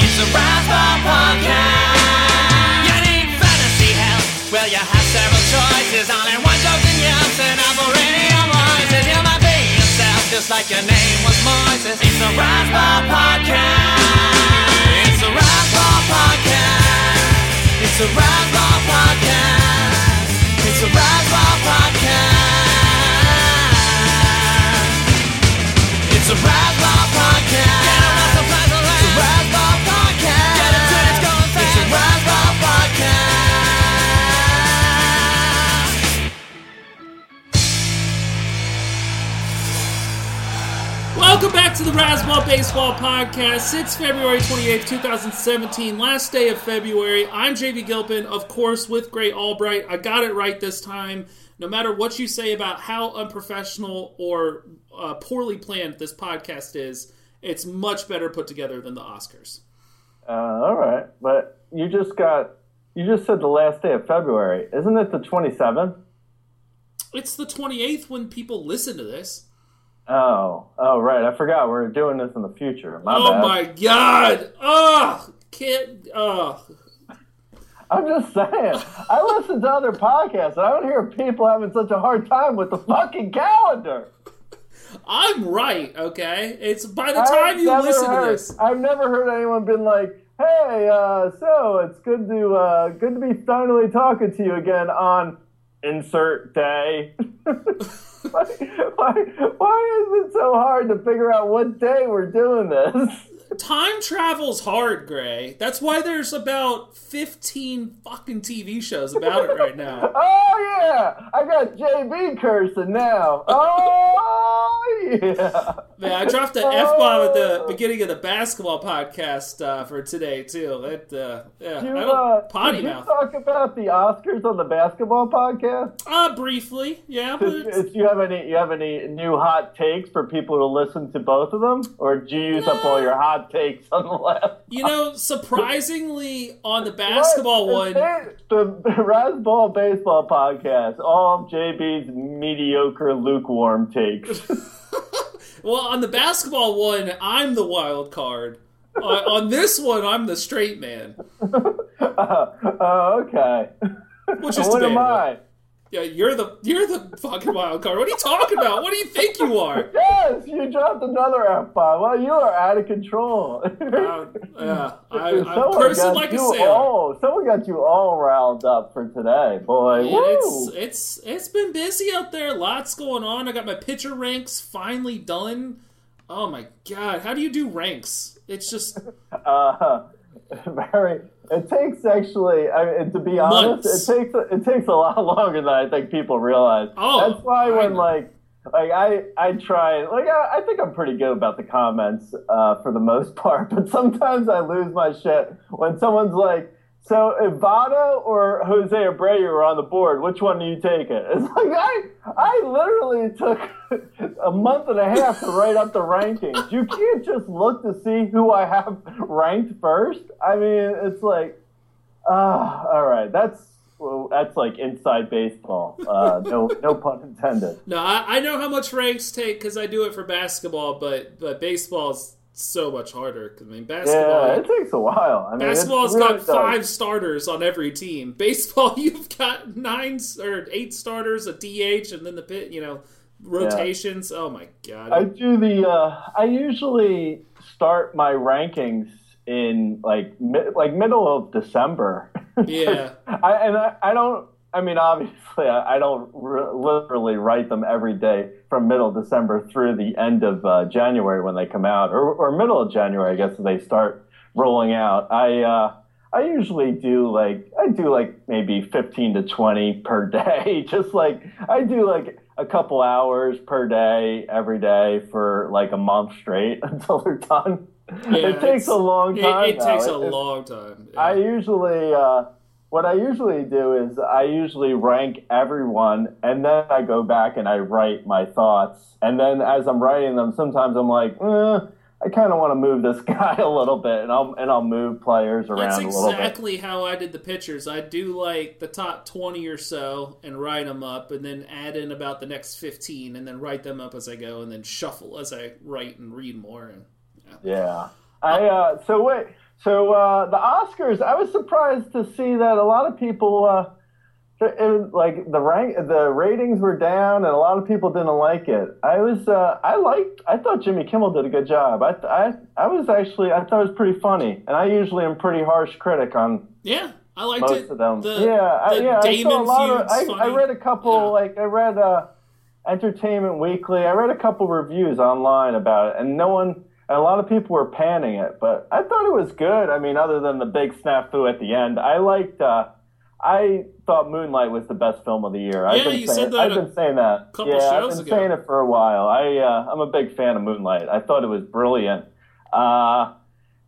It's a Razzball podcast. You need fantasy help? Well, you have several choices. Only one already on voices. You might like your name was Moises. It's a Razzball podcast. It's a Razzball podcast. It's a Razzball podcast. It's a Razzball podcast. Podcast. Get it it's going fast. It's podcast. Welcome back to the Razzball Baseball Podcast. It's February 28th, 2017, last day of February. I'm JB Gilpin, of course, with Grey Albright. I got it right this time. No matter what you say about how unprofessional or uh, poorly planned this podcast is, it's much better put together than the Oscars. Uh, all right, but you just got you just said the last day of February, isn't it? The twenty seventh. It's the 28th when people listen to this. Oh, oh, right. I forgot we're doing this in the future. My oh bad. my god! Ugh! Can't. Ugh. I'm just saying. I listen to other podcasts, and I don't hear people having such a hard time with the fucking calendar. I'm right, okay? It's by the I've time you listen heard, to this. I've never heard anyone been like, "Hey, uh, so it's good to uh, good to be finally talking to you again on insert day." why, why, why is it so hard to figure out what day we're doing this? Time travel's hard, Grey. That's why there's about 15 fucking TV shows about it right now. Oh yeah, I got JB cursing now. Oh yeah. Man, I dropped an F bomb at the beginning of the basketball podcast uh, for today, too. That, uh, yeah, You, I uh, don't potty did you mouth. talk about the Oscars on the basketball podcast? Uh, briefly, yeah, but If, you have any, you have any new hot takes for people to listen to both of them, or do you use up all your hot takes on the left? you know, surprisingly, on the basketball one, The, the Razzball Baseball Podcast, all of JB's mediocre, lukewarm takes. well, on the basketball one, I'm the wild card. on, on this one, I'm the straight man, oh, okay. which is what am. I? Yeah, you're the you're the fucking wild card. What are you talking about? What do you think you are? Yes, you dropped another F bomb. Well, you are out of control. Uh, yeah, I, cursing got like a you sailor. all. Someone got you all riled up for today, boy. It's it's it's been busy out there. Lots going on. I got my pitcher ranks finally done. Oh my god, how do you do ranks? It's just uh, very. It takes actually. I mean, to be honest, Months. it takes it takes a lot longer than I think people realize. Oh, that's why when like like I I try like I, I think I'm pretty good about the comments uh, for the most part, but sometimes I lose my shit when someone's like. So if or Jose Abreu are on the board, which one do you take it? It's like I I literally took a month and a half to write up the rankings. You can't just look to see who I have ranked first. I mean, it's like, ah, all right, that's well, that's like inside baseball. Uh, no, no pun intended. no. I, I know how much ranks take because I do it for basketball, but but baseball is so much harder. I mean, basketball. Yeah, it takes a while. I mean, Basketball's really got five starters on every team. Baseball, you've got nine or eight starters, a DH, and then the pit, you know, rotations. Oh my god! I do the. Uh, I usually start my rankings in like mi- like middle of December. yeah, I, and I, I don't. I mean, obviously, I, I don't r- literally write them every day from middle December through the end of uh, January when they come out, or, or middle of January, I guess, when they start rolling out. I uh, I usually do like I do like maybe fifteen to twenty per day. Just like I do like a couple hours per day every day for like a month straight until they're done. Yeah, it takes a long time. it though. takes a It- it- long time. Yeah. I usually, uh, what I usually do is I usually rank everyone, and then I go back and I write my thoughts. And then as I'm writing them, sometimes I'm like, eh, I kind of want to move this guy a little bit, and I'll and I'll move players around That's a little bit. exactly how I did the pictures. I do like the top 20 or so and write them up, and then add in about the next 15, and then write them up as I go, and then shuffle as I write and read more. And Yeah. I uh, so wait. So uh, the Oscars, I was surprised to see that a lot of people, uh, it, like the rank, the ratings were down, and a lot of people didn't like it. I was, uh, I liked, I thought Jimmy Kimmel did a good job. I, I, I was actually, I thought it was pretty funny, and I usually am pretty harsh critic on yeah, I liked most it. of them. The, yeah, I, the yeah. I saw a lot of. I. I read a couple. Yeah. Like I read uh, Entertainment Weekly. I read a couple reviews online about it, and no one. And a lot of people were panning it, but I thought it was good. I mean, other than the big snafu at the end, I liked. Uh, I thought Moonlight was the best film of the year. I've Yeah, been you saying, said that I've been saying that. couple yeah, shows I've been ago. saying it for a while. I uh, I'm a big fan of Moonlight. I thought it was brilliant. Uh,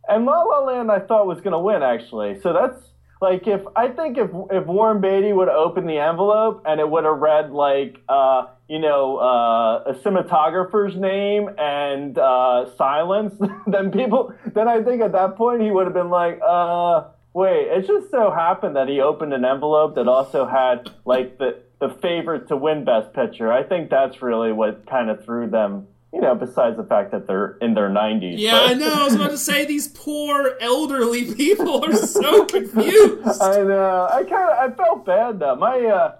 and La La Land, I thought was going to win actually. So that's like if I think if if Warren Beatty would have opened the envelope and it would have read like uh, you know uh, a cinematographer's name and uh, silence, then people then I think at that point he would have been like, uh, wait, it just so happened that he opened an envelope that also had like the the favorite to win Best Picture. I think that's really what kind of threw them. You know, besides the fact that they're in their 90s. Yeah, but- I know. I was about to say these poor elderly people are so confused. I know. I kind of I felt bad though. My uh,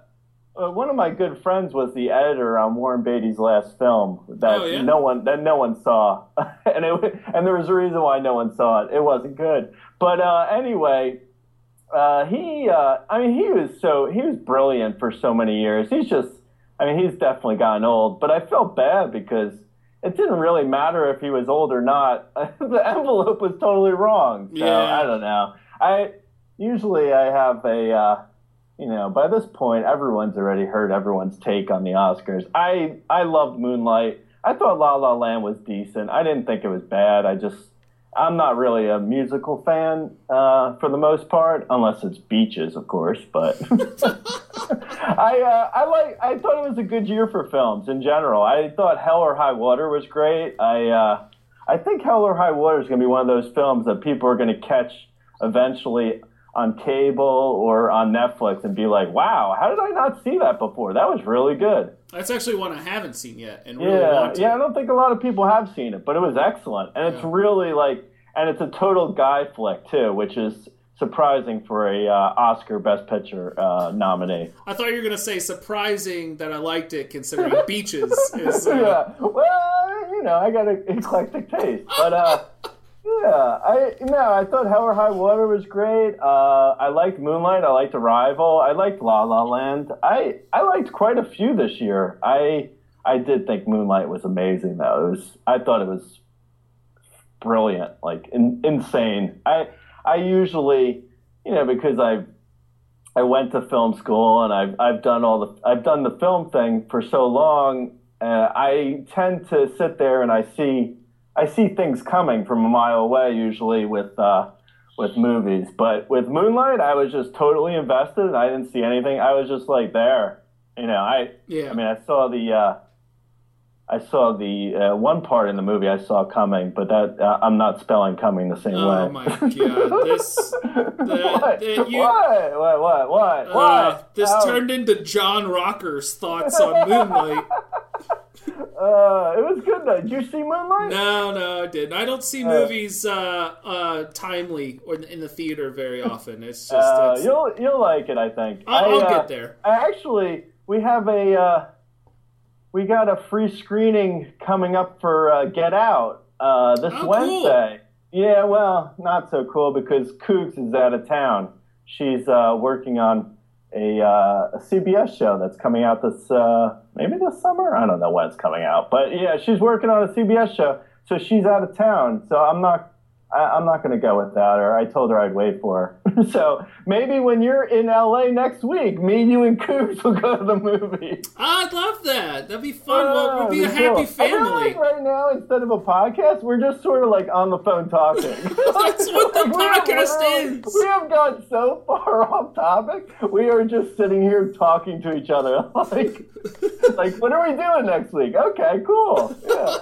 uh, one of my good friends was the editor on Warren Beatty's last film that Oh, yeah? no one that no one saw, and it and there was a reason why no one saw it. It wasn't good. But uh, anyway, uh, he uh, I mean he was so he was brilliant for so many years. He's just I mean he's definitely gotten old. But I felt bad because. It didn't really matter if he was old or not. the envelope was totally wrong. So Yeah. I don't know. I usually I have a, uh, you know, by this point everyone's already heard everyone's take on the Oscars. I I loved Moonlight. I thought La La Land was decent. I didn't think it was bad. I just I'm not really a musical fan uh, for the most part, unless it's beaches, of course. But I uh, I like I thought it was a good year for films in general. I thought Hell or High Water was great. I uh, I think Hell or High Water is going to be one of those films that people are going to catch eventually on cable or on Netflix and be like, "Wow, how did I not see that before? That was really good." That's actually one I haven't seen yet, and really Yeah, want to. yeah. I don't think a lot of people have seen it, but it was excellent, and it's Yeah. really like, and it's a total guy flick too, which is surprising for a uh, Oscar Best Picture uh, nominee. I thought you were gonna say surprising that I liked it, considering Beaches is. Uh, yeah. Well, you know, I got an eclectic taste, but uh, yeah, I no, I thought Hell or High Water was great. Uh, I liked Moonlight. I liked Arrival. I liked La La Land. I I liked quite a few this year. I I did think Moonlight was amazing though. It was I thought it was brilliant, like in, insane. I I usually, you know, because I I went to film school and I've I've done all the I've done the film thing for so long. Uh, I tend to sit there and I see I see things coming from a mile away usually with uh, with movies. But with Moonlight, I was just totally invested. and I didn't see anything. I was just like there. You know, I Yeah. I mean, I saw the uh, I saw the uh, one part in the movie I saw coming, but that uh, I'm not spelling coming the same way. Oh my god! This what? the- you- what? What? What? What? uh, what? this How- turned into John Rocker's thoughts on Moonlight. Uh, it was good though. Did you see Moonlight? No, no, I didn't. I don't see movies uh, uh, timely or in the theater very often. It's just Uh, it's- you'll you'll like it, I think. I'll, I, I'll uh, get there. I actually we have a uh, we got a free screening coming up for uh, Get Out uh, this Oh, cool. Wednesday. Yeah, well, not so cool because Coogs is out of town. She's uh, working on a, uh, a CBS show that's coming out this uh, maybe this summer. I don't know when it's coming out, but yeah, she's working on a CBS show, so she's out of town. So I'm not. I, I'm not going to go with that, or I told her I'd wait for her. so maybe when you're in LA next week, me, you, and Coops will go to the movie. I'd love that. That'd be fun. Well, Oh, we'll be a uh, happy cool. Family. like right now, instead of a podcast, we're just sort of like on the phone talking. That's what the We have podcast is. We have gone so far off topic. We are just sitting here talking to each other. Like, like what are we doing next week? Okay, cool. Yeah.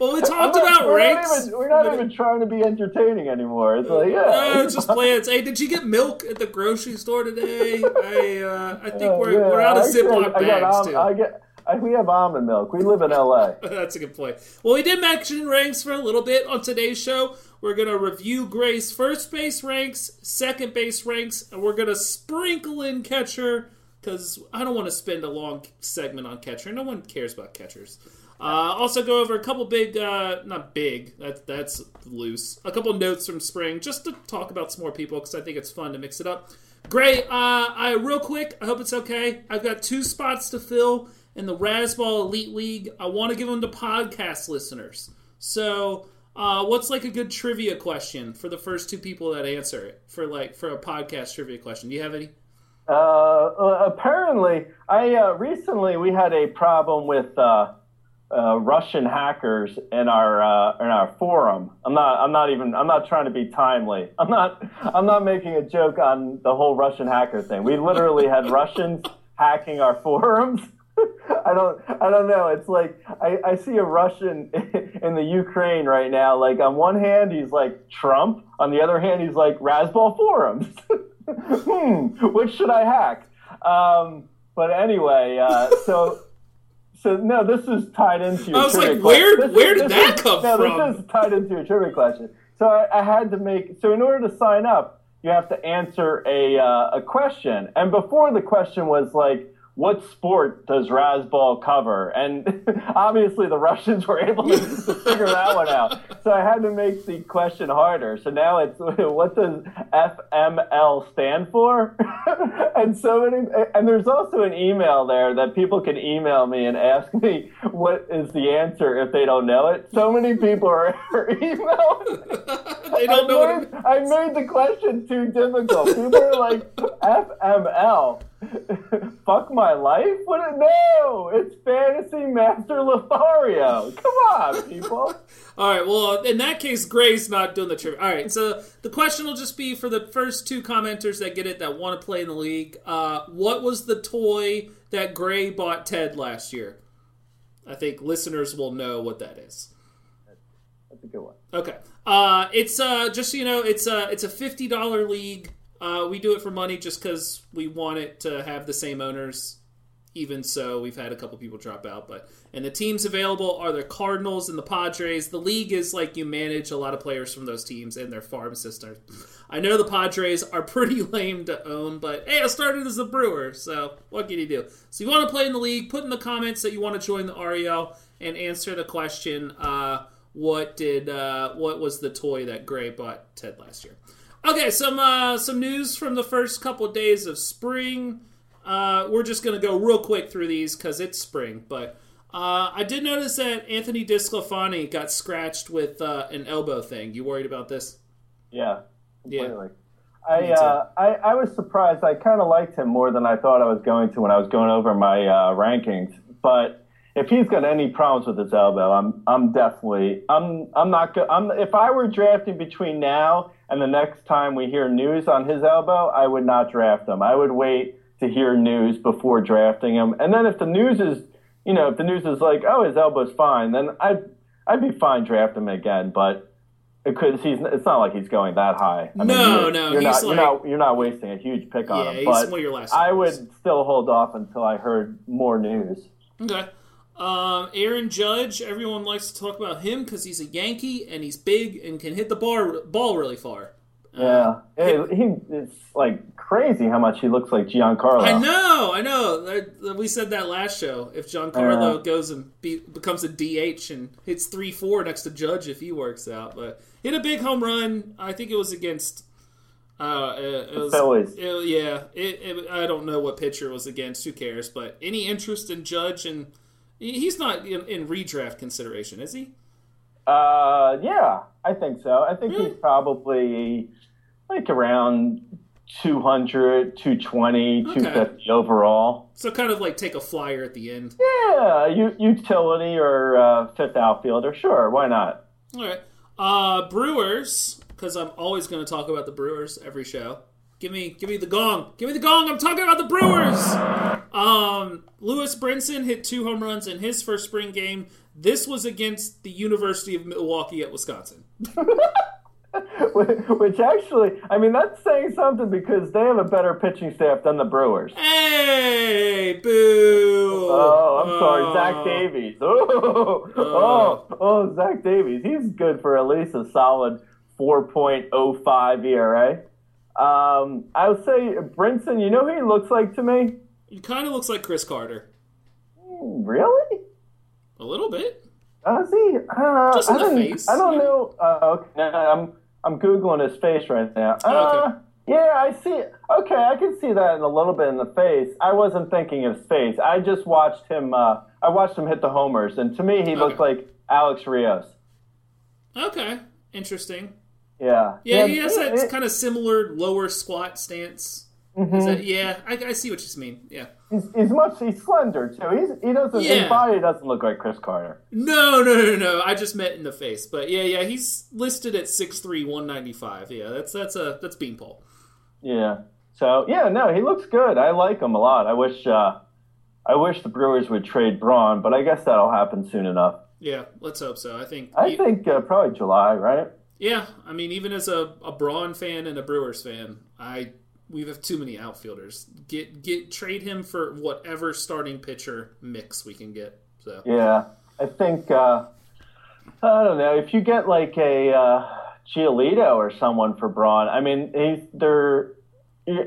Well, we talked not- about we're. Not even, we're not even trying to be entertaining anymore. It's like, yeah. Uh, it's just plants. Hey, did you get milk at the grocery store today? I uh, I think Uh, we're, yeah, we're out of Ziploc I got bags too. I get. I, we have almond milk. We live in LA. That's a good point. Well, we did mention ranks for a little bit on today's show. We're going to review Grey's first base ranks, second base ranks, and we're going to sprinkle in catcher because I don't want to spend a long segment on catcher. No one cares about catchers. Uh, also, go over a couple big, uh, not big, that, that's loose, a couple notes from spring just to talk about some more people because I think it's fun to mix it up. Great. uh, I real quick. I hope it's okay. I've got two spots to fill in the Razzball Elite League. I want to give them to podcast listeners. So, uh, what's like a good trivia question for the first two people that answer it for like for a podcast trivia question? Do you have any? Uh, uh, apparently, I uh, recently we had a problem with uh, Russian hackers in our uh, in our forum. I'm not I'm not even I'm not trying to be timely. I'm not I'm not making a joke on the whole Russian hacker thing. We literally had Russians hacking our forums. I don't I don't know. It's like I, I see a Russian in the Ukraine right now. Like on one hand he's like Trump, on the other hand he's like Razzball forums. hmm, which should I hack? Um, but anyway, uh, so so no, this is tied into your I was trivia like, question. where- This where did that is- come no, from? This is tied into your trivia question. So I, I had to make so in order to sign up, you have to answer a uh, a question, and before the question was like. What sport does Razzball cover? And obviously, the Russians were able to, figure that one out. So I had to make the question harder. So now it's what does FML stand for? and so many, and there's also an email there that people can email me and ask me what is the answer if they don't know it. So many people are, are emailing. They don't know I what. made, I made the question too difficult. People are like, FML. Fuck my life? What? No, it's Fantasy Master Lothario. Come on, people. All right. Well, in that case, Grey's not doing the trivia. All right. So the question will just be for the first two commenters that get it that want to play in the league. Uh, what was the toy that Grey bought Ted last year? I think listeners will know what that is. That's a good one. Okay. Uh, it's uh, just so you know, it's a it's a fifty dollar league. Uh, we do it for money just because we want it to have the same owners. Even so, we've had a couple people drop out, but and the teams available are the Cardinals and the Padres. The league is like you manage a lot of players from those teams and their farm systems. I know the Padres are pretty lame to own, but hey, I started as a Brewer, so what can you do? So you want to play in the league? Put in the comments that you want to join the REL and answer the question. Uh, what did uh, what was the toy that Grey bought Ted last year? Okay, some uh, some news from the first couple days of spring. Uh, we're just gonna go real quick through these because it's spring. But uh, I did notice that Anthony DeSclafani got scratched with uh, an elbow thing. You worried about this? Yeah, Yeah. I, uh, I I was surprised. I kind of liked him more than I thought I was going to when I was going over my uh, rankings. But if he's got any problems with his elbow, I'm I'm definitely I'm I'm not go- I'm if I were drafting between now and the next time we hear news on his elbow, I would not draft him. I would wait to hear news before drafting him. And then if the news is you know if the news is like oh his elbow's fine, then I'd I'd be fine drafting him again. But because he's it's not like he's going that high. I No, you're, no, you're he's not, like- you're not you're not wasting a huge pick on Yeah, him. he's But one of your last I would still hold off until I heard more news. Okay. Um, Aaron Judge, everyone likes to talk about him because he's a Yankee and he's big and can hit the bar, ball really far. Yeah, It- he it's like crazy how much he looks like Giancarlo. I know, I know. We said that last show. If Giancarlo Yeah. goes and be, becomes a DH and hits three four next to Judge if he works out, but hit a big home run. I think it was against. Uh, it, it was, Phillies. it- yeah, it, it, I don't know what pitcher it was against. Who cares? But any interest in Judge and he's not in, in redraft consideration, is he? Uh, yeah, I think so. I think Really? he's probably like around 200, 220, 250 overall. So kind of like take a flyer at the end. Yeah, u- utility or uh, fifth outfielder. Sure, why not? All right. Uh, Brewers, because I'm always going to talk about the Brewers every show. Give me, give me the gong. Give me the gong. I'm talking about the Brewers. Um, Lewis Brinson hit two home runs in his first spring game. This was against the University of Milwaukee at Wisconsin. Which actually, I mean, that's saying something because they have a better pitching staff than the Brewers. Hey, boo! Oh, I'm sorry, Oh. Zach Davies. Oh, oh, oh, Zach Davies. He's good for at least a solid 4.05 ERA. Um, I would say Brinson. You know who he looks like to me? He kind of looks like Chris Carter. Really? A little bit. Does he? Uh, Just in I the don't, face, I don't yeah. know. Uh, okay, no, I'm I'm googling his face right now. Uh, Okay. Yeah, I see. Okay, I can see that in a little bit in the face. I wasn't thinking of his face. I just watched him. Uh, I watched him hit the homers, and to me, he looked like Alex Rios. Okay, interesting. Yeah. Yeah, he has it- that it- kind of similar lower squat stance. Is that, yeah, I, I see what you mean. Yeah. He's, he's much. He's slender too. He's he doesn't. Yeah. His body doesn't look like Chris Carter. No, no, no, no. I just meant in the face. But yeah, yeah, he's listed at 6'3", 195. Yeah, that's that's a that's beanpole. Yeah. So yeah, no, he looks good. I like him a lot. I wish. Uh, I wish the Brewers would trade Braun, but I guess that'll happen soon enough. Yeah, let's hope so. I think. I e- think uh, probably July, right? Yeah, I mean, even as a, a Braun fan and a Brewers fan, I we have too many outfielders. Get get trade him for whatever starting pitcher mix we can get. So Yeah, I think uh, I don't know if you get like a uh, Giolito or someone for Braun. I mean, he's they're.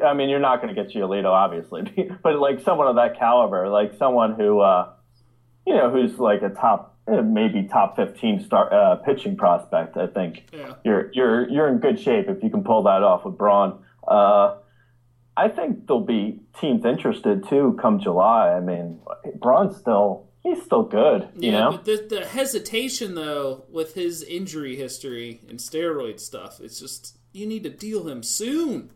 I mean, you're not going to get Giolito, obviously, but like someone of that caliber, like someone who, uh, you know, who's like a top, eh, maybe top 15 star uh, pitching prospect. I think yeah, you're you're you're in good shape if you can pull that off with Braun. Uh, I think there'll be teams interested too come July. I mean, Braun's still he's still good, you yeah. know. But the, the hesitation though with his injury history and steroid stuff, it's just you need to deal him soon.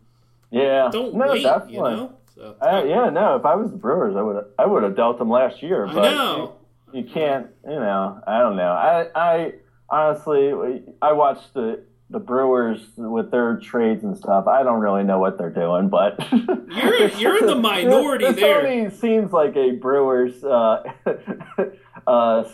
Yeah, Don't no, wait, definitely. you know. So Uh, yeah, no. If I was the Brewers, I would I would have dealt him last year. I But know. You, you can't. You know, I don't know. I I honestly I watched the. The Brewers with their trades and stuff, I don't really know what they're doing, but You're- you're in the minority this there. only seems like a Brewers uh, uh,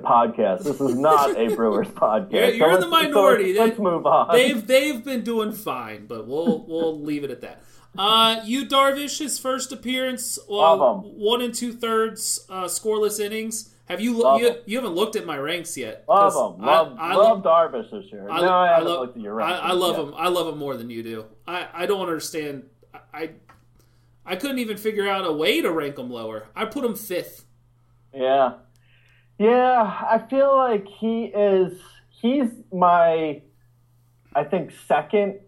podcast. This is not a Brewers podcast. You're- you're in the minority. let's, They- move on. They've they've been doing fine, but we'll we'll leave it at that. Uh, you Darvish, his first appearance, well, one and two thirds uh, scoreless innings. Have you, Love you you haven't looked at my ranks yet? love him. Love, I, I love Darvish this year. no, I haven't love, looked at your I, I love yet. him. I love him more than you do. I, I don't understand. I, I I couldn't even figure out a way to rank him lower. I put him fifth. Yeah. Yeah, I feel like he is he's my I think second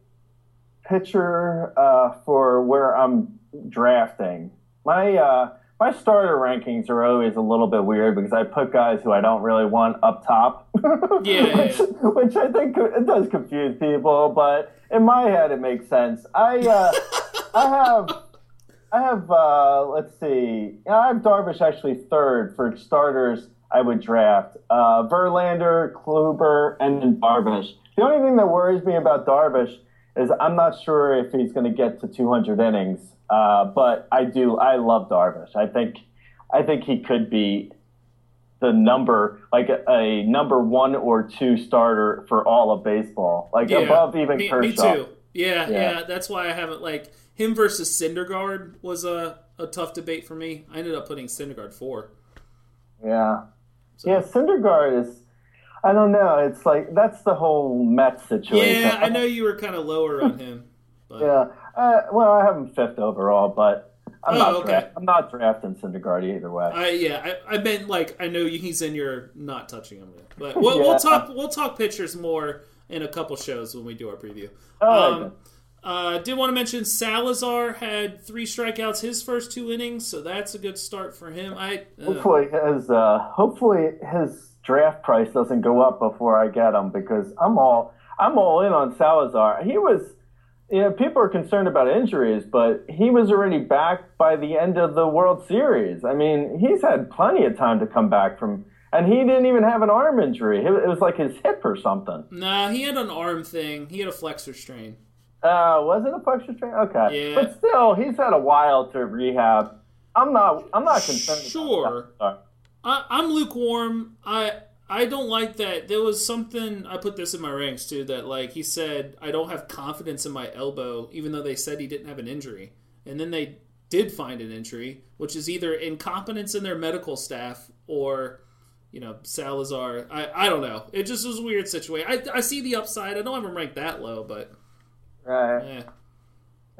pitcher uh, for where I'm drafting. My uh, my starter rankings are always a little bit weird because I put guys who I don't really want up top. Yeah. which, which I think it does confuse people, but in my head it makes sense. I uh, I have I have, uh, let's see, I have Darvish actually third for starters I would draft. Uh, Verlander, Kluber, and then Darvish. The only thing that worries me about Darvish is I'm not sure if he's going to get to 200 innings, uh, but I do, I love Darvish. I think, I think he could be the number, like a, a number one or two starter for all of baseball, like Yeah, above even me, Kershaw. me too. Yeah, yeah, Yeah. That's why I haven't like him versus Syndergaard was a, a tough debate for me. I ended up putting Syndergaard four. Yeah. So. Yeah, Syndergaard is. I don't know. It's like that's the whole Mets situation. Yeah, I know you were kind of lower on him. But Yeah. Uh, well, I have him fifth overall, but I'm Oh, not. okay. Draft, I'm not drafting Syndergaard either way. I yeah, I, I meant like I know he's in your not touching him yet. But we'll, Yeah. we'll talk we'll talk pitchers more in a couple shows when we do our preview. Like Um, uh, did want to mention Salazar had three strikeouts his first two innings, so that's a good start for him. I uh, Hopefully his uh, hopefully his draft price doesn't go up before I get him because I'm all I'm all in on Salazar. He was you know, people are concerned about injuries, but he was already back by the end of the World Series. I mean, he's had plenty of time to come back from, and he didn't even have an arm injury. It was like his hip or something. Nah, he had an arm thing. He had a flexor strain. Uh, was it a flexor strain? Okay, Yeah. but still, he's had a while to rehab. I'm not. I'm not concerned. about Sure. I, I'm lukewarm. I I don't like that. There was something I put this in my ranks too that like he said I don't have confidence in my elbow, even though they said he didn't have an injury, and then they did find an injury, which is either incompetence in their medical staff or you know Salazar. I I don't know. It just was a weird situation. I I see the upside. I don't have him ranked that low, but Right. eh.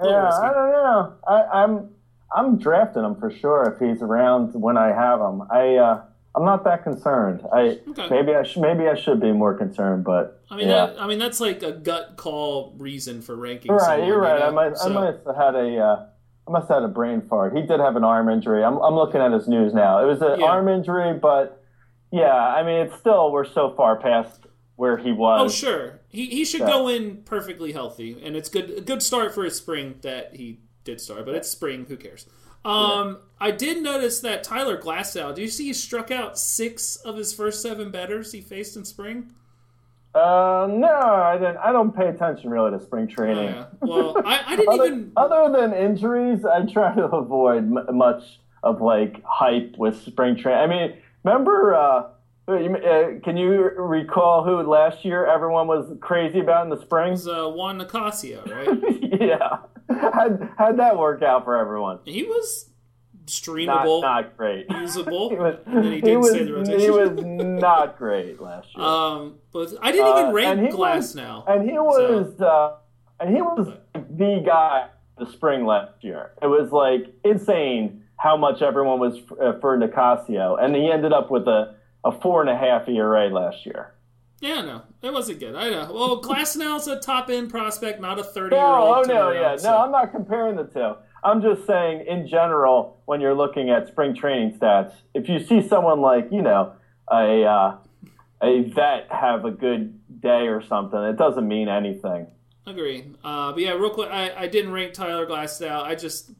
Yeah, risky. I don't know. I, I'm I'm drafting him for sure if he's around when I have him. I uh, I'm not that concerned. I Okay. maybe I sh- maybe I should be more concerned, but I mean, yeah. that, I mean that's like a gut call reason for ranking. You're right. You're you right. know? I might So- I might have had a uh, I must have had a brain fart. He did have an arm injury. I'm I'm looking at his news now. It was an Yeah. arm injury, but yeah, I mean it's still we're so far past where he was. Oh sure, he, he should Yeah. go in perfectly healthy, and it's good a good start for his spring that he did start. But it's spring, who cares? Um, I did notice that Tyler Glasnow. Do you see he struck out six of his first seven batters he faced in spring? Uh, no, I didn't. I don't pay attention really to spring training. Yeah. Well, I, I didn't other, even. other than injuries, I try to avoid m- much of like hype with spring training. I mean, remember? Uh, you- uh, can you recall who last year everyone was crazy about in the spring? It was, uh, Juan Nicasio, right? yeah, how'd, how'd that work out for everyone? he was streamable, not great. usable, He was, and then he was, the rotation. he was not great last year. um, but I didn't even Uh, rank Glass was- now. And he was, uh, and he was the guy the spring last year. It was like insane how much everyone was uh, for Nicasio, and he ended up with a, a four and a half ERA last year. Yeah, no, it wasn't good. I know. Well, Glasnow's a top end prospect, not a thirty year No, old. oh no, yeah, no, I'm not comparing the two. I'm just saying, in general, when you're looking at spring training stats, if you see someone like you know a uh, a vet have a good day or something, it doesn't mean anything. Agree. Uh, but yeah, real quick, I, I didn't rank Tyler Glasnow. I just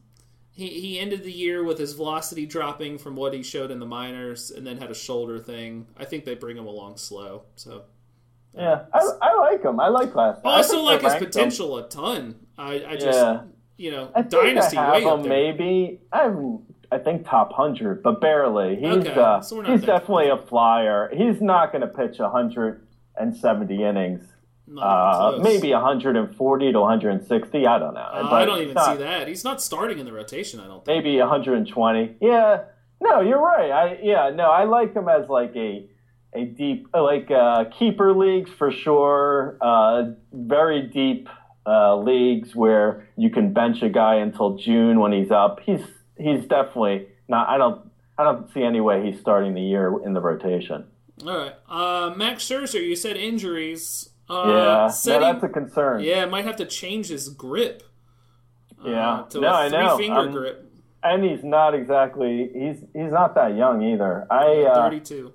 he he ended the year with his velocity dropping from what he showed in the minors, and then had a shoulder thing. I think they bring him along slow. So Yeah, I, I like him. I like Glass. I also like his potential a ton. I, I just Yeah. you know I dynasty I have way up there. maybe. I'm I think top hundred, but barely. He's Okay, uh, so he's definitely a flyer. He's not going to pitch hundred and seventy innings. Not even Uh, maybe 140 to 160. I don't know. Uh, I don't even not- see that. He's not starting in the rotation. I don't think. Maybe 120. Yeah. No, you're right. I yeah. No, I like him as like a a deep like uh, keeper leagues for sure. Uh, very deep uh, leagues where you can bench a guy until June when he's up. He's he's definitely not. I don't I don't see any way he's starting the year in the rotation. All right, uh, Max Scherzer. You said injuries. Uh, Yeah, no, that's a concern. Yeah, might have to change his grip. uh, Yeah. to No, a I know. three finger I'm- grip. and he's not exactly he's he's not that young either. I uh, Thirty-two.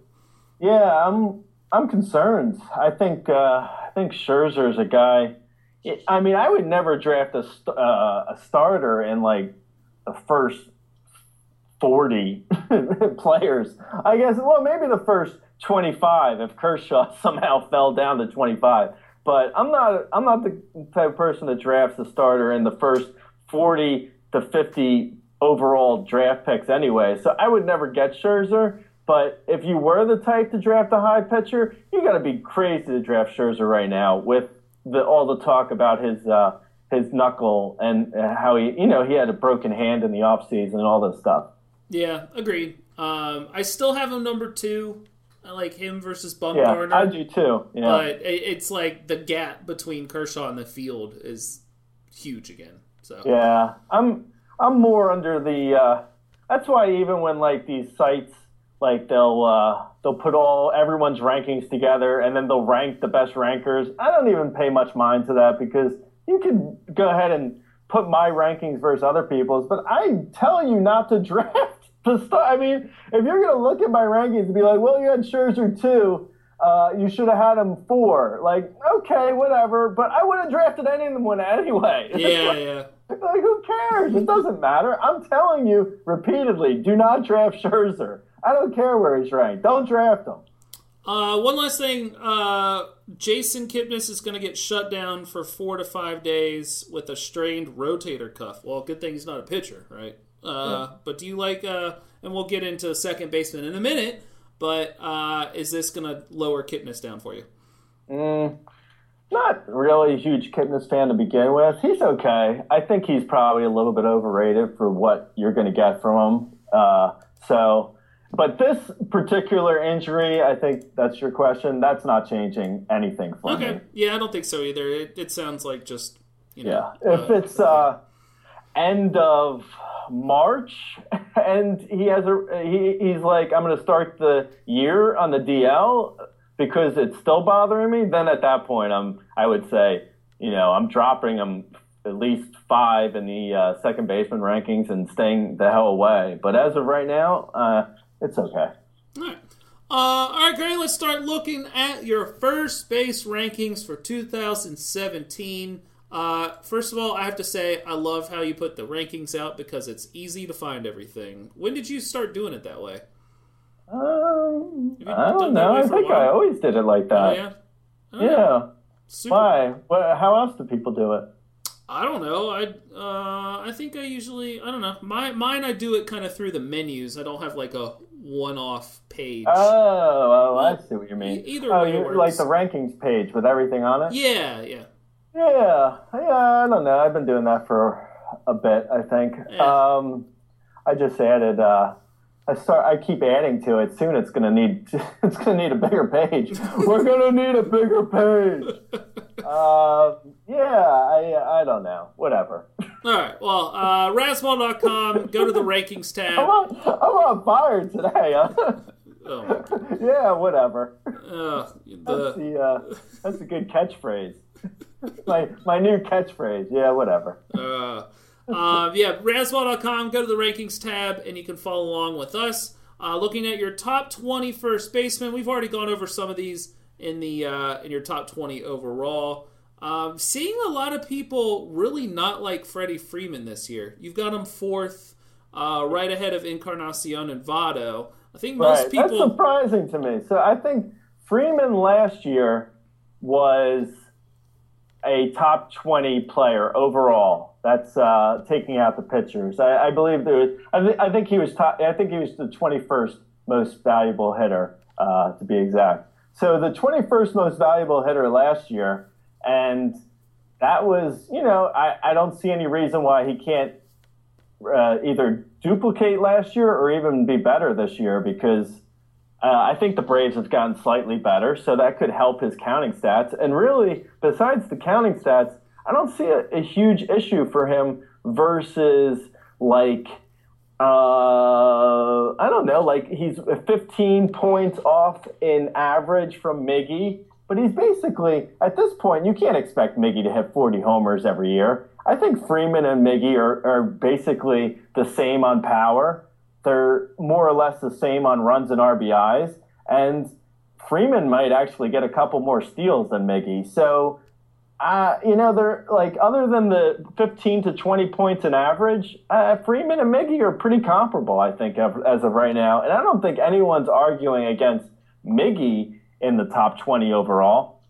Yeah, I'm I'm concerned. I think uh, I think Scherzer's a guy. I mean, I would never draft a uh, a starter in like the first forty players. I guess well, maybe the first twenty five if Kershaw somehow fell down to twenty five. But I'm not I'm not the type of person that drafts a starter in the first forty to fifty overall draft picks anyway. So I would never get Scherzer. But if you were the type to draft a high pitcher, you got to be crazy to draft Scherzer right now with the, all the talk about his uh, his knuckle and how he you know he had a broken hand in the offseason and all this stuff. Yeah, agreed. Um, I still have him number two. I like him versus Bumgarner. Yeah. I do too. Yeah. But it, it's like the gap between Kershaw and the field is huge again. So Yeah, I'm I'm more under the. Uh, that's why even when like these sites like they'll uh, they'll put all everyone's rankings together and then they'll rank the best rankers. I don't even pay much mind to that because you can go ahead and put my rankings versus other people's, but I tell you not to draft the start. I mean, if you're gonna look at my rankings and be like, well, you had Scherzer two. uh, you should have had him four. Like, okay, whatever, but I would have drafted any of them one anyway. Yeah, like, yeah. like, who cares? It doesn't matter. I'm telling you repeatedly, do not draft Scherzer. I don't care where he's ranked. Don't draft him. Uh, one last thing. Uh, Jason Kipnis is going to get shut down for four to five days with a strained rotator cuff. Well, good thing he's not a pitcher, right? Uh, But do you like? Uh, and we'll get into second baseman in a minute. But uh, is this going to lower Kipnis down for you? Not really a huge Kipnis fan to begin with. He's okay. I think he's probably a little bit overrated for what you're going to get from him. Uh, so, but this particular injury, I think that's your question. That's not changing anything for Okay. me. Yeah, I don't think so either. It, it sounds like just you know. Yeah. If uh, it's uh, end of March and he has a he, he's like I'm going to start the year on the DL because it's still bothering me, then at that point I'm I would say you know I'm dropping him at least five in the uh, second baseman rankings and staying the hell away. But as of right now, uh, it's okay. All right. Uh, all right, Grey, let's start looking at your first base rankings for 2017. Uh, first of all, I have to say, I love how you put the rankings out because it's easy to find everything. When did you start doing it that way? Um, I don't know. I think? I always did it like Oh, that. yeah? Oh, yeah. Super. Why? What, how else do people do it? I don't know. I uh, I think I usually I don't know. My mine I do it kind of through the menus. I don't have like a one-off page. Oh, oh, I see what you mean. E- either oh, way you like the rankings page with everything on it. yeah, yeah. Yeah, yeah. I don't know. I've been doing that for a bit. I think. Yeah. Um, I just added. Uh, I start. I keep adding to it. Soon it's gonna need. It's gonna need a bigger page. We're gonna need a bigger page. Uh, yeah. I. I don't know. Whatever. All right. Well, uh, Razzball.com. Go to the rankings tab. I'm on, I'm on fire today. Huh? Oh, yeah. Whatever. Uh, That's the the. Uh, that's a good catchphrase. my my new catchphrase. Yeah. Whatever. uh, uh, yeah, Razzball.com, Go to the rankings tab, and you can follow along with us. Uh, looking at your top 20 first basemen, we've already gone over some of these in the uh, in your top 20 overall. Um, seeing a lot of people really not like Freddie Freeman this year. You've got him fourth, uh, right ahead of Encarnacion and Votto. I think most Right. people. That's surprising to me. So I think Freeman last year was a top 20 player overall. That's uh, taking out the pitchers. I, I believe there was. I, th- I think he was top. I think he was the 21st most valuable hitter, uh, to be exact. So the 21st most valuable hitter last year, and that was, you know, I, I don't see any reason why he can't uh, either duplicate last year or even be better this year because uh, I think the Braves have gotten slightly better, so that could help his counting stats. And really, besides the counting stats, I don't see a, a huge issue for him versus like uh, I don't know, like he's 15 points off in average from Miggy, but he's basically at this point you can't expect Miggy to hit 40 homers every year. I think Freeman and Miggy are, are basically the same on power. They're more or less the same on runs and RBIs, and Freeman might actually get a couple more steals than Miggy. So uh, you know, they're like other than the 15 to 20 points in average, uh, Freeman and Miggy are pretty comparable, I think, as of right now. And I don't think anyone's arguing against Miggy in the top 20 overall.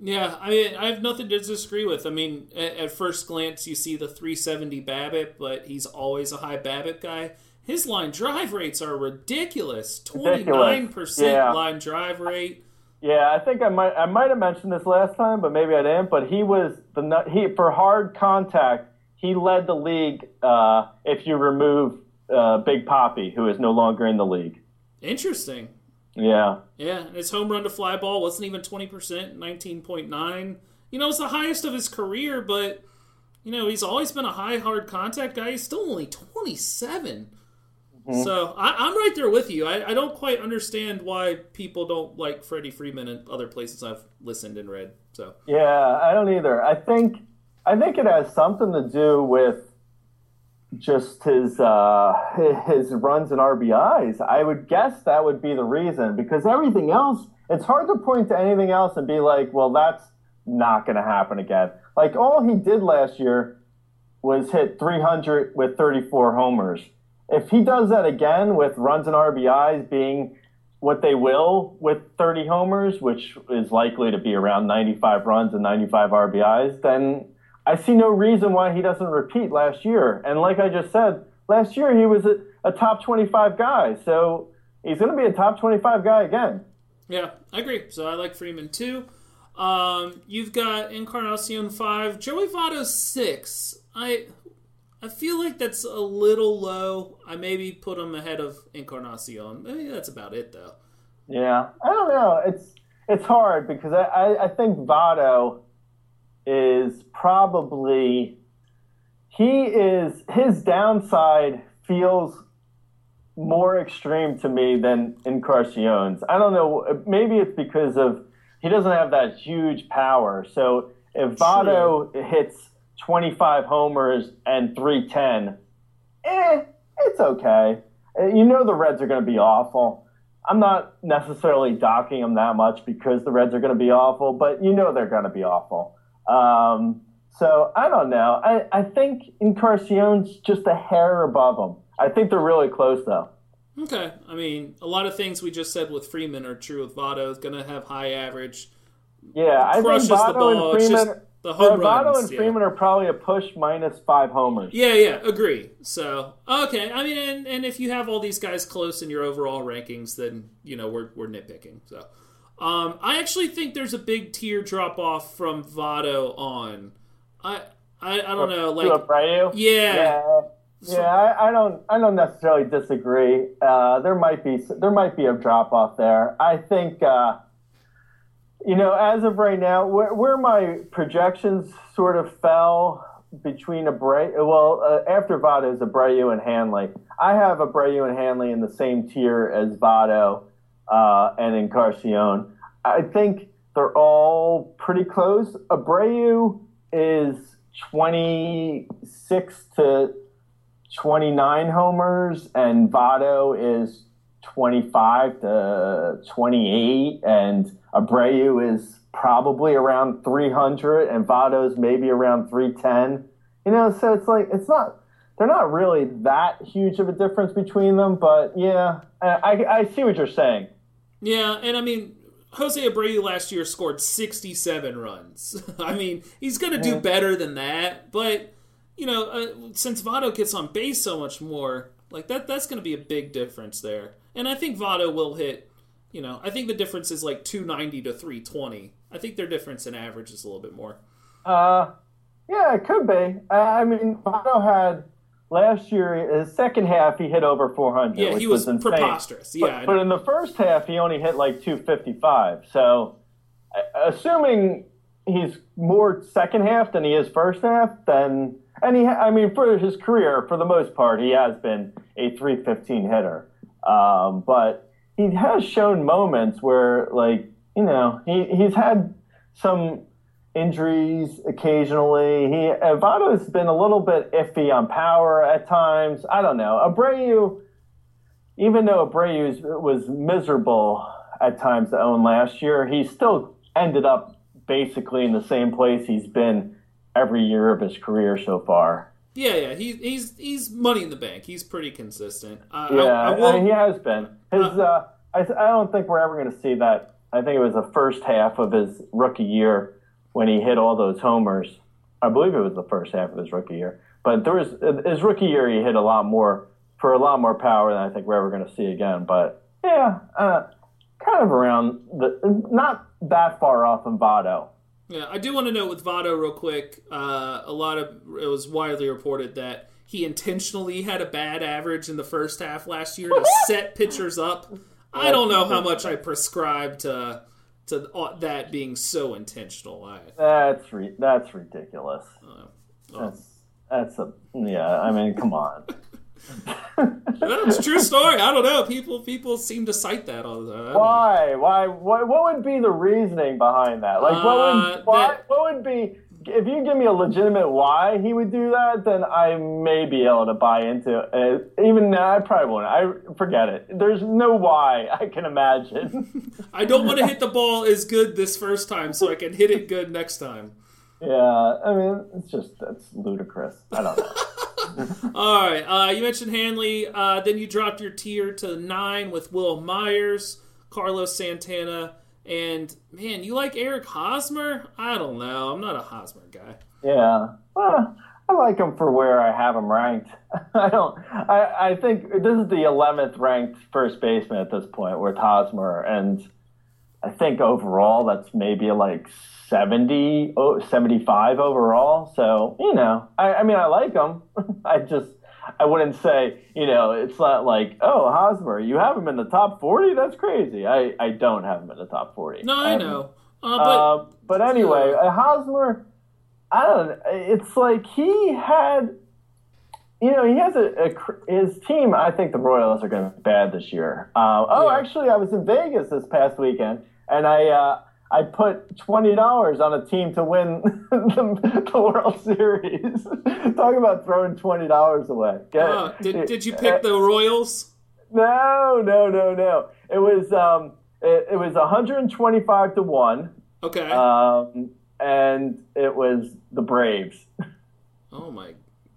Yeah, I mean, I have nothing to disagree with. I mean, at, at first glance, you see the 370 BABIP, but he's always a high BABIP guy. His line drive rates are ridiculous. Twenty-nine percent line drive rate. Yeah, I think I might I might have mentioned this last time, but maybe I didn't. But he was the he for hard contact. He led the league uh, if you remove uh, Big Papi, who is no longer in the league. Interesting. Yeah. Yeah, his home run to fly ball wasn't even twenty percent, nineteen point nine. You know, it's the highest of his career, but you know he's always been a high hard contact guy. He's still only twenty So I, I'm right there with you. I, I don't quite understand why people don't like Freddie Freeman and other places I've listened and read. So Yeah, I don't either. I think I think it has something to do with just his uh, his runs and RBIs. I would guess that would be the reason because everything else, it's hard to point to anything else and be like, well, that's not going to happen again. Like all he did last year was hit 300 with 34 homers. If he does that again with runs and RBIs being what they will with 30 homers, which is likely to be around 95 runs and 95 RBIs, then I see no reason why he doesn't repeat last year. And like I just said, last year he was a, a top 25 guy. So he's going to be a top 25 guy again. Yeah, I agree. So I like Freeman too. Um, you've got Encarnacion five, Joey Votto six. I I feel like that's a little low. I maybe put him ahead of Encarnacion. Maybe that's about it though. Yeah, I don't know. It's it's hard because I, I, I think Votto is probably he is his downside feels more extreme to me than Encarnacion's. I don't know. Maybe it's because of he doesn't have that huge power. So if Votto hits 25 homers and 310, eh, it's okay. Uh, You know the Reds are going to be awful. I'm not necessarily docking them that much because the Reds are going to be awful, but you know they're going to be awful. Um, so I don't know. I, I think Encarnacion's just a hair above them. I think they're really close though. Okay, I mean a lot of things we just said with Freeman are true with Votto. Going to have high average, Yeah, I think Votto ball. and Freeman, just the home Votto runs. and yeah. Freeman are probably a push minus five homers. Yeah, yeah, agree. So okay, I mean, and, and if you have all these guys close in your overall rankings, then you know we're we're nitpicking. So um, I actually think there's a big tier drop off from Votto on. I I, I don't know, like Abreu? yeah, Yeah, yeah. I, I don't. I don't necessarily disagree. Uh, there might be. There might be a drop off there. I think. Uh, you know, as of right now, where, where my projections sort of fell between Abreu, well, uh, after Votto is Abreu and Hanley. I have Abreu and Hanley in the same tier as Votto uh, and Encarnacion. I think they're all pretty close. Abreu is 26 to 29 homers, and Votto is 25 to 28, and Abreu is probably around 300, and Votto's maybe around 310. You know, so it's like, it's not, they're not really that huge of a difference between them, but yeah, I, I, see what you're saying. yeah, and I mean. Jose Abreu last year scored 67 runs. I mean, he's going to do better than that, but you know, uh, since Votto gets on base so much more, like that that's going to be a big difference there. And I think Votto will hit, you know, I think the difference is like 290 to 320. I think their difference in average is a little bit more. Uh, yeah, it could be. I mean, Votto had last year, his second half, he hit over 400. Yeah, he was insane. preposterous. Yeah. But, in the first half, he only hit like 255. So, assuming he's more second half than he is first half, then and he, I mean, for his career, for the most part, he has been a 315 hitter. Um, but he has shown moments where, like, you know, he, he's had some injuries occasionally. He Votto's been a little bit iffy on power at times. I don't know. Abreu, even though Abreu was miserable at times to own last year, he still ended up basically in the same place he's been every year of his career so far. Yeah, yeah. He, he's he's money in the bank. He's pretty consistent. Uh, I- Yeah, I, I will, mean, he has been. His, uh, I, I don't think we're ever going to see that. I think it was the first half of his rookie year when he hit all those homers. I believe it was the first half of his rookie year. But there was his rookie year, he hit a lot more for a lot more power than I think we're ever going to see again. But yeah, uh, kind of around the not that far off in Votto. Yeah, I do want to note with Votto real quick. Uh, a lot of it was widely reported that he intentionally had a bad average in the first half last year to set pitchers up. I don't know how much I prescribe to to uh, that being so intentional. I, That's re- that's ridiculous. oh. That's that's a yeah. I mean, come on. That's a true story. I don't know. People people seem to cite that all the time. Why? Why? What, what would be the reasoning behind that? Like, what Uh, would why, that- what would be if you give me a legitimate why he would do that, then I may be able to buy into it. Even now, I probably won't. I forget it. There's no why I can imagine. I don't want to hit the ball as good this first time, so I can hit it good next time. yeah, I mean, it's just that's ludicrous. I don't know. All right. Uh, you mentioned Hanley. Uh, then you dropped your tier to nine with Wil Myers, Carlos Santana, and man, you like Eric Hosmer? I don't know. I'm not a Hosmer guy. Yeah. Well, I like him for where I have him ranked. I don't. I, I think this is the 11th ranked first baseman at this point with Hosmer, and I think overall that's maybe like 70, oh, 75 overall. So you know, I, I mean, I like them. I just. I wouldn't say, you know, it's not like, oh, Hosmer, you have him in the top 40? That's crazy. I, I don't have him in the top 40. No, I have know. Uh, but uh, but anyway, uh, Hosmer, I don't. It's like he had, you know, he has a, a his team. I think the Royals are going to be bad this year. Uh, oh, Yeah. actually, I was in Vegas this past weekend, and I uh, I put twenty dollars on a team to win the, the World Series. Talk about throwing twenty dollars away. Uh, did, did you pick the Royals? No, no, no, no. It was um, it, it was one hundred and twenty-five to one. Okay. Um, and it was the Braves. oh my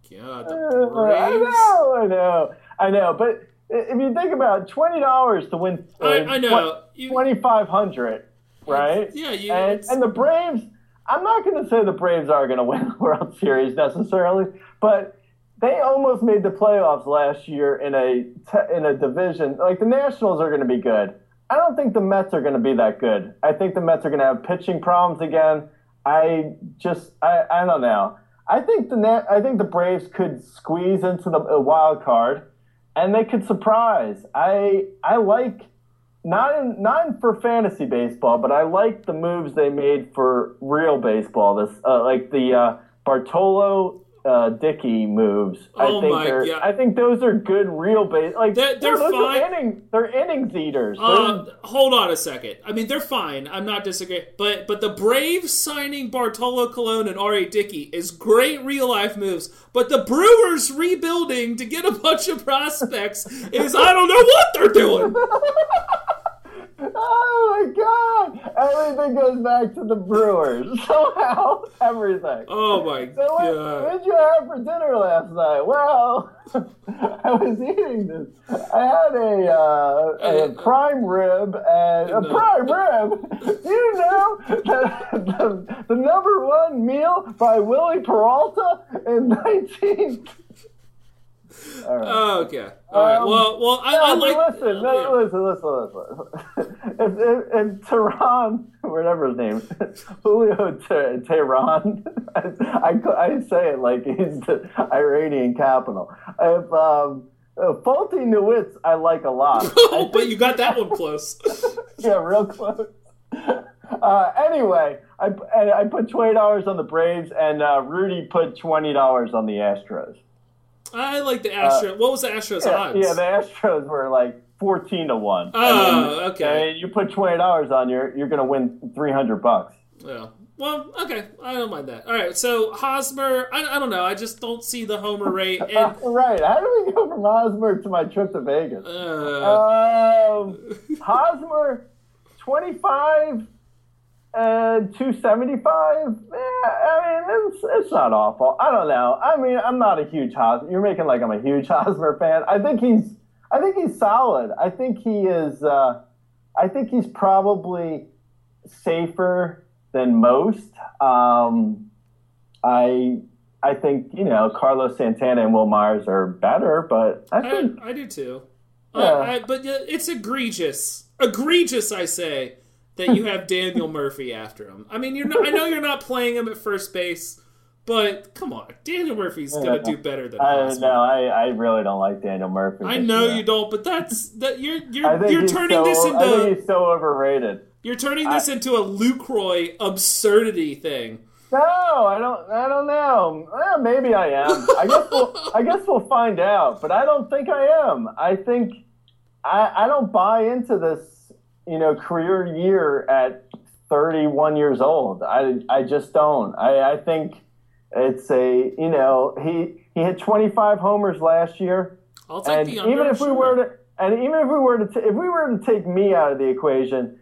god, the I know, I know, I know. But if you think about it, twenty dollars to win, uh, I, I know. Twenty five hundred, right? Yeah, you. And, and the Braves, I'm not going to say the Braves are going to win the World Series necessarily, but they almost made the playoffs last year in a te- in a division. Like the Nationals are going to be good. I don't think the Mets are going to be that good. I think the Mets are going to have pitching problems again. I just I, I don't know. I think the I think the Braves could squeeze into the wild card, and they could surprise. I I like not in, not in for fantasy baseball, but I like the moves they made for real baseball. This uh, like the uh, Bartolo uh, Dickey moves. Oh I think my they're, God. I think those are good real base. Like They're- they're those fine. Are inning, they're innings eaters. Uh, They're- hold on a second. I mean, they're fine. I'm not disagreeing, but but the Braves signing Bartolo Colon and R.A. Dickey is great real life moves. But the Brewers rebuilding to get a bunch of prospects is I don't know what they're doing. oh my God! Everything goes back to the Brewers somehow. Everything. Oh my So what, god! what did you have for dinner last night? Well, I was eating this. I had a, uh, a prime rib and a No. prime rib. You know that the, the number one meal by Wily Peralta in 19? All right. Oh, okay. All right. Um, Well, well, I, No, I like. listen, no, yeah. listen, listen, listen. if, if, if Tehran, whatever his name, Julio Te- Tehran, I, I, I say it like he's the Iranian capital. If um, uh, Faulty Newitz, I like a lot. Oh, but you got that one close. yeah, real close. Uh, anyway, I, I I put twenty dollars on the Braves, and uh, Rudy put twenty dollars on the Astros. I like the Astros. what was the Astros Uh, Yeah, odds? yeah, the Astros were like fourteen to one. Oh, And okay. And you put twenty dollars on, you're you're gonna win three hundred bucks. Yeah. Well, okay. I don't mind that. All right. So Hosmer, I, I don't know. I just don't see the homer rate. And right? How do we go from Hosmer to my trip to Vegas? uh, Um, Hosmer, twenty five. And two seventy five. Yeah, I mean it's it's not awful. I don't know. I mean I'm not a huge Hosmer. You're making like I'm a huge Hosmer fan. I think he's I think he's solid. I think he is. Uh, I think he's probably safer than most. Um, I I think you know Carlos Santana and Wil Myers are better, but I I, think I do too. Yeah. Uh, I, but it's egregious, egregious. I say that you have Daniel Murphy after him. I mean, you're not, I know you're not playing him at first base, but come on, Daniel Murphy's gonna do better than I know. I, I really don't like Daniel Murphy. I know year. you don't, but that's that you're you're you're turning so, this I think into he's so overrated. you're turning this into a Lucroy absurdity thing. No, I don't. I don't know. Eh, maybe I am. I guess we'll. I guess we'll find out. But I don't think I am. I think I. I don't buy into this. You know, career year at 31 years old. I, I just don't. I, I think it's a you know he he hit 25 homers last year, I'll take and the under. even if we sure. were to and even if we were to t- if we were to take me out of the equation,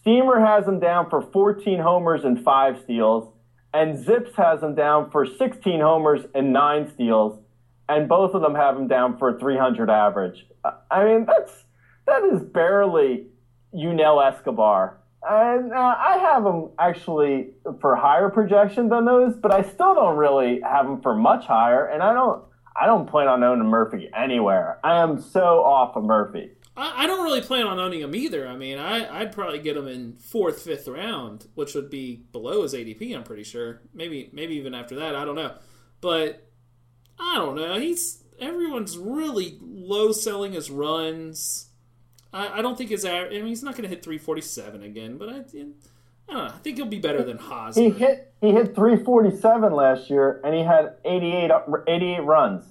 Steamer has him down for 14 homers and five steals, and ZiPS has him down for 16 homers and nine steals, and both of them have him down for a 300 average. I- I mean that's that is barely Yunel Escobar. And uh, I have him actually for higher projection than those, but I still don't really have him for much higher. And I don't, I don't plan on owning Murphy anywhere. I am so off of Murphy. I, I don't really plan on owning him either. I mean, I, I'd probably get him in fourth, fifth round, which would be below his ADP. I'm pretty sure. Maybe, maybe even after that. I don't know. But I don't know. He's everyone's really low selling his runs. I, I don't think his average. I mean, he's not going to hit 347 again, but I, I don't know. I think he'll be better than Haas. He hit, he hit 347 last year, and he had 88, 88 runs.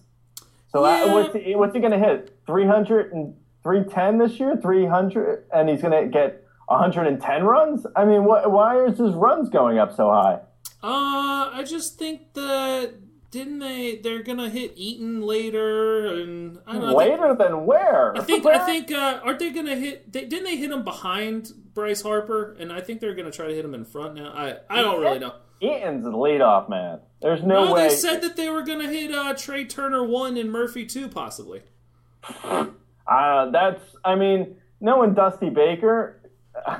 So Yeah. what's he, what's he going to hit? 300 and 310 this year? 300, and he's going to get 110 runs? I mean, what, why is his runs going up so high? Uh, I just think that didn't they? They're gonna hit Eaton later, and I don't know. Later than where? I think Where? I think uh, aren't they gonna hit? They, didn't they hit him behind Bryce Harper? And I think they're gonna try to hit him in front now. I I don't really know. Eaton's the leadoff man. There's no, No, way. they said that they were gonna hit uh, Trea Turner one and Murphy two possibly. uh, that's. I mean, knowing Dusty Baker.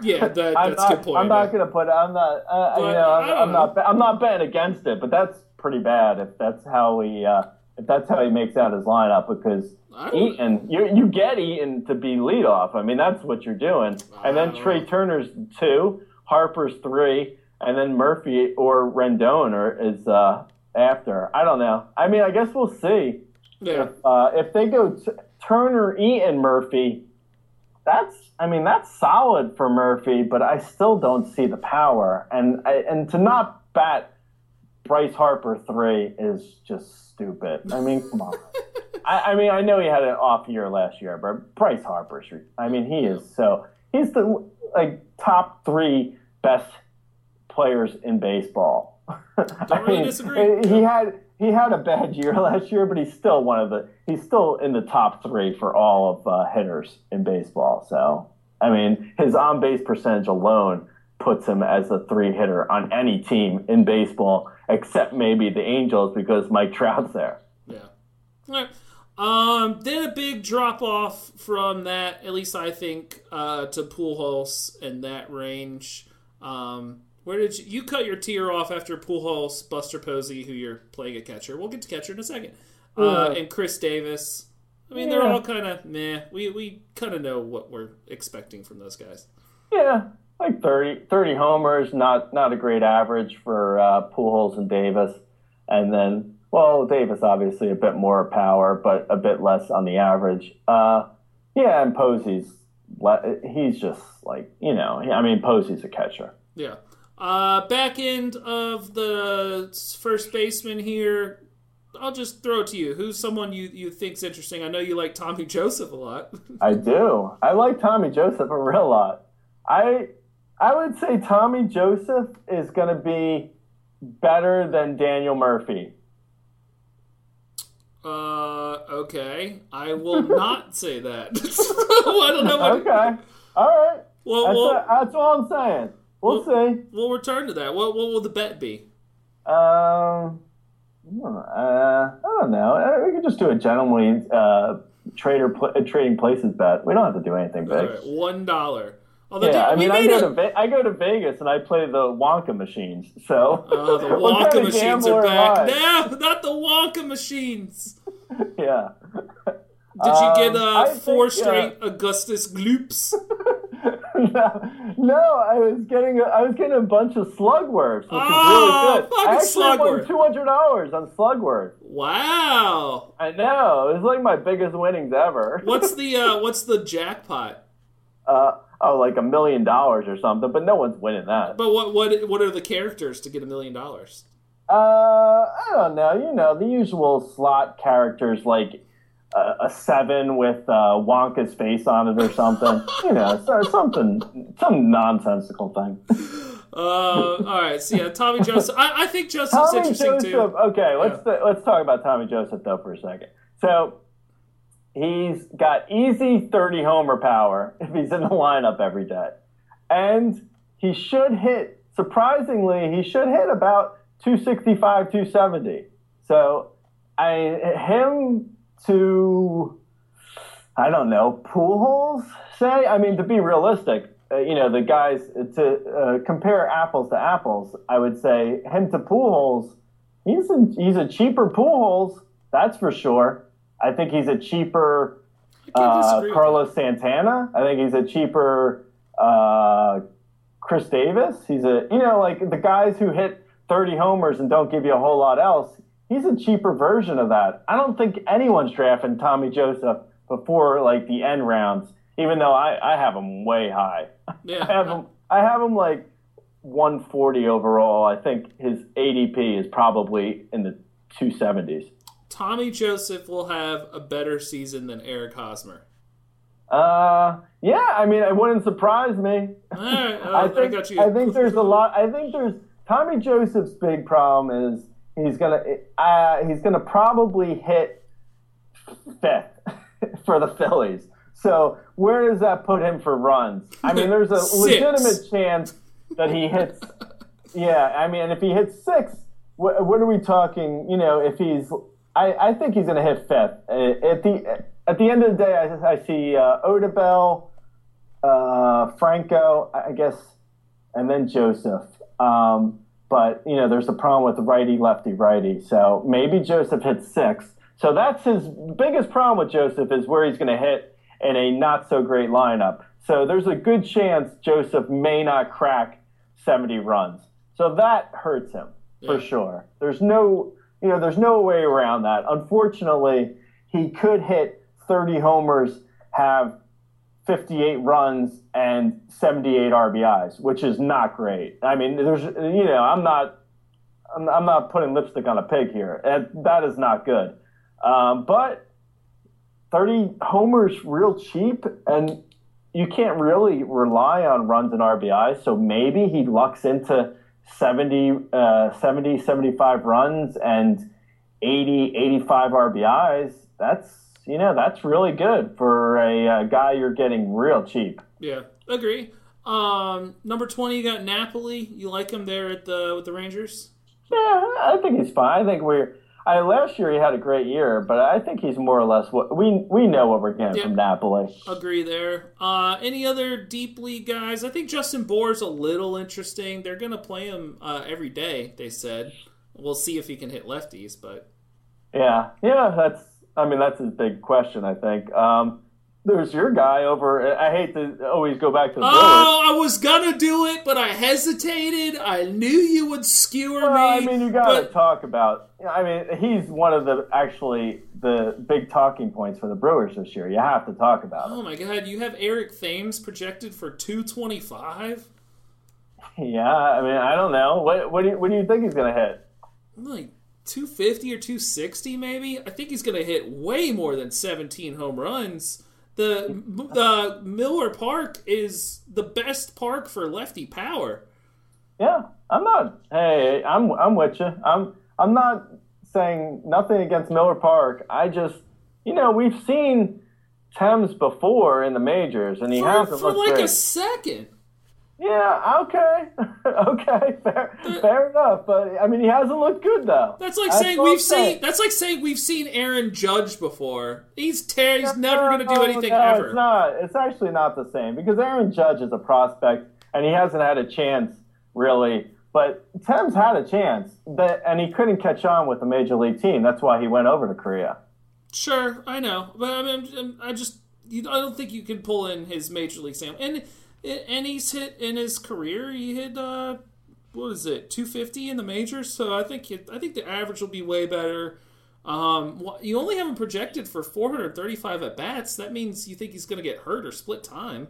Yeah, that, I'm that's not, a good point. I'm not to put. I'm not. Uh, you know, I'm, I'm not. I'm not betting against it, but that's pretty bad if that's how he. Uh, if that's how he makes out his lineup, because Eaton, you you get Eaton to be leadoff. I mean, that's what you're doing, and then Trea. Turner's two, Harper's three, and then Murphy or Rendon are, is uh, after. I don't know. I mean, I guess we'll see. Yeah, Uh, if they go t- Turner, Eaton, Murphy, that's I mean that's solid for Murphy, but I still don't see the power. And I, and to not bat Bryce Harper three is just stupid. I mean, come on. I, I mean, I know he had an off year last year, but Bryce Harper's. I mean, he is so he's the like top three best players in baseball. I really disagree. He had he had a bad year last year, but he's still one of the he's still in the top three for all of uh, hitters in baseball. So I mean, his on base percentage alone puts him as a three hitter on any team in baseball, except maybe the Angels because Mike Trout's there. yeah. All right. Um, then a big drop off from that, at least I think, uh, to Pujols in that range. Um, where did you, you cut your tier off after Pujols, Buster Posey, who you're playing a catcher? We'll get to catcher in a second. Uh, and Chris Davis. I mean, they're all kind of meh. We we kind of know what we're expecting from those guys. Yeah, like 30, 30 homers, not not a great average for uh, Pujols and Davis, and then well, Davis obviously a bit more power, but a bit less on the average. Uh, yeah, and Posey's he's just like you know, I mean Posey's a catcher. Yeah. Uh, back end of the first baseman here. I'll just throw it to you. Who's someone you, you think's interesting? I know you like Tommy Joseph a lot. I do. I like Tommy Joseph a real lot. I I would say Tommy Joseph is going to be better than Daniel Murphy. uh, okay. I will not say that. Well, I don't know what. Okay, all right. Well, That's, we'll, that's all I'm saying. We'll see. we'll return to that. What, what will the bet be? Um, uh, I don't know. Uh, We could just do a gentlemanly uh, trader pl- trading places bet. We don't have to do anything big. right, one dollar. Although Yeah, I mean, I go a- to Ve- I go to Vegas and I play the Wonka machines. So Oh, the Wonka kind of machines are back. No, not the Wonka machines. Yeah. Did you get Um, uh, I four think, straight Augustus Gloops? no, no, I was getting a, I was getting a bunch of Slugworth, which Oh, is really good. fucking I actually won two hundred dollars on Slugworth. Wow. I know it was like my biggest winnings ever. What's the uh, what's the jackpot? Uh, oh, like a million dollars or something, but no one's winning that. But what what what are the characters to get a million dollars? Uh, I don't know. You know the usual slot characters like uh, a seven with uh, Wonka's face on it or something. you know, so, something, some nonsensical thing. Uh, all right, so yeah, Tommy Joseph. I, I think Joseph's Tommy interesting Joseph. too. Okay, let's let's talk about Tommy Joseph though for a second. So he's got easy 30 homer power if he's in the lineup every day, and he should hit. Surprisingly, he should hit about 265, 270. So I him to I don't know Pujols. Say, I mean, to be realistic, uh, you know, the guys to uh, compare apples to apples. I would say him to Pujols. He's a, he's a cheaper Pujols. That's for sure. I think he's a cheaper uh, Carlos Santana. I think he's a cheaper uh, Chris Davis. He's a you know like the guys who hit 30 homers and don't give you a whole lot else. He's a cheaper version of that. I don't think anyone's drafting Tommy Joseph before like the end rounds, even though I, I have him way high. Yeah, I have him I have him like 140 overall. I think his ADP is probably in the 270s. Tommy Joseph will have a better season than Eric Hosmer. Uh, yeah. I mean, it wouldn't surprise me. All right, uh, I think got you. I think there's a lot. I think there's Tommy Joseph's big problem is he's gonna uh, he's gonna probably hit fifth for the Phillies. So where does that put him for runs? I mean, there's a legitimate chance that he hits. Yeah, I mean, if he hits six, what, what are we talking? You know, if he's, I, I think he's going to hit fifth. Uh, At the at the end of the day, I, I see uh, Odubel, uh, Franco, I guess, and then Joseph. Um, but you know, there's a problem with the righty, lefty, righty. So maybe Joseph hits six. So that's his biggest problem with Joseph is where he's going to hit in a not so great lineup. So there's a good chance Joseph may not crack 70 runs. So that hurts him for sure. There's no, you know, there's no way around that. Unfortunately, he could hit 30 homers, have 58 runs and 78 RBIs, which is not great. I mean, there's, you know, I'm not, I'm, I'm not putting lipstick on a pig here. And that is not good. Um, but 30 homers real cheap, and you can't really rely on runs and RBIs. So maybe he lucks into 70, uh, 70 75 runs and 80, 85 RBIs. That's, you know, that's really good for a uh, guy you're getting real cheap. Yeah, agree. Um, number twenty, you got Napoli. You like him there at the with the Rangers? Yeah, I think he's fine. I think we're. I, last year he had a great year, but I think he's more or less what we we know what we're getting Yeah. from Napoli. Agree there. Uh, any other deep league guys? I think Justin Bour's a little interesting. They're gonna play him uh, every day. They said. We'll see if he can hit lefties, but Yeah, yeah, that's. I mean, that's his big question. I think. Um, there's your guy over. I hate to always go back to oh, I was gonna do it, but I hesitated. I knew you would skewer Well, me. I mean, you got to but- talk about. I mean, he's one of the actually the big talking points for the Brewers this year. You have to talk about Oh my god, you have Eric Thames projected for two twenty five. Yeah, I mean, I don't know. What what do you, what do you think he's going to hit? like 250 or 260 maybe i think he's going to hit way more than 17 home runs the the miller park is the best park for lefty power Yeah, I'm not. Hey, I'm I'm with you. I'm I'm not saying nothing against Miller Park. I just, you know, we've seen Thames before in the majors, and he for, hasn't for like great. a second Yeah, okay, okay, fair, fair enough. But I mean, he hasn't looked good though. that's like That's saying we've saying. seen that's like saying we've seen aaron judge before he's ter- he's never going to do No, anything no, ever It's not. It's actually not the same because Aaron Judge is a prospect and he hasn't had a chance really. But Thames had a chance, that, and he couldn't catch on with a major league team. That's why he went over to Korea. Sure, I know, but I mean, I just you, I don't think you can pull in his major league sample. And and he's hit in his career. He hit uh, what is it, 250 in the majors. So I think it, I think the average will be way better. Um, you only have him projected for 435 at bats. That means you think he's going to get hurt or split time.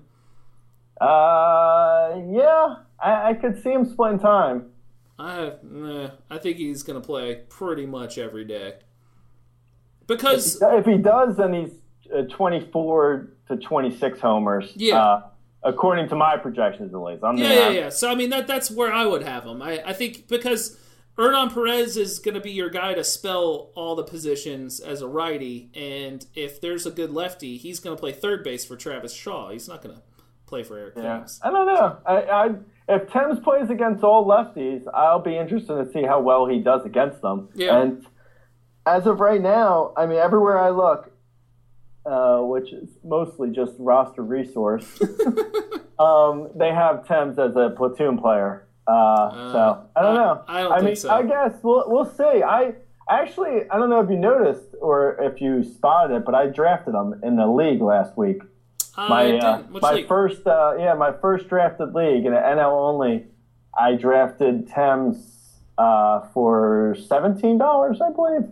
Uh, yeah, I, I could see him splitting time. I nah, I think he's going to play pretty much every day. Because If he does, then he's uh, 24 to 26 homers. Yeah. Uh, according to my projections at least. I'm Yeah, yeah, yeah. So I mean that that's where I would have him. I, I think because Hernan Perez is going to be your guy to spell all the positions as a righty, and if there's a good lefty, he's going to play third base for Travis Shaw. He's not going to play for Eric Yeah. Thames. I don't know. I, I if Thames plays against all lefties, I'll be interested to see how well he does against them. Yeah. And as of right now, I mean, everywhere I look, uh, which is mostly just roster resource, um, they have Thames as a platoon player. Uh, so I don't know. I don't I think mean, so. I guess we'll we'll see. I actually I don't know if you noticed or if you spotted it, but I drafted him in the league last week Uh, my uh, my league? first uh, yeah my first drafted league in NL only. I drafted Thames uh, for seventeen dollars, I believe.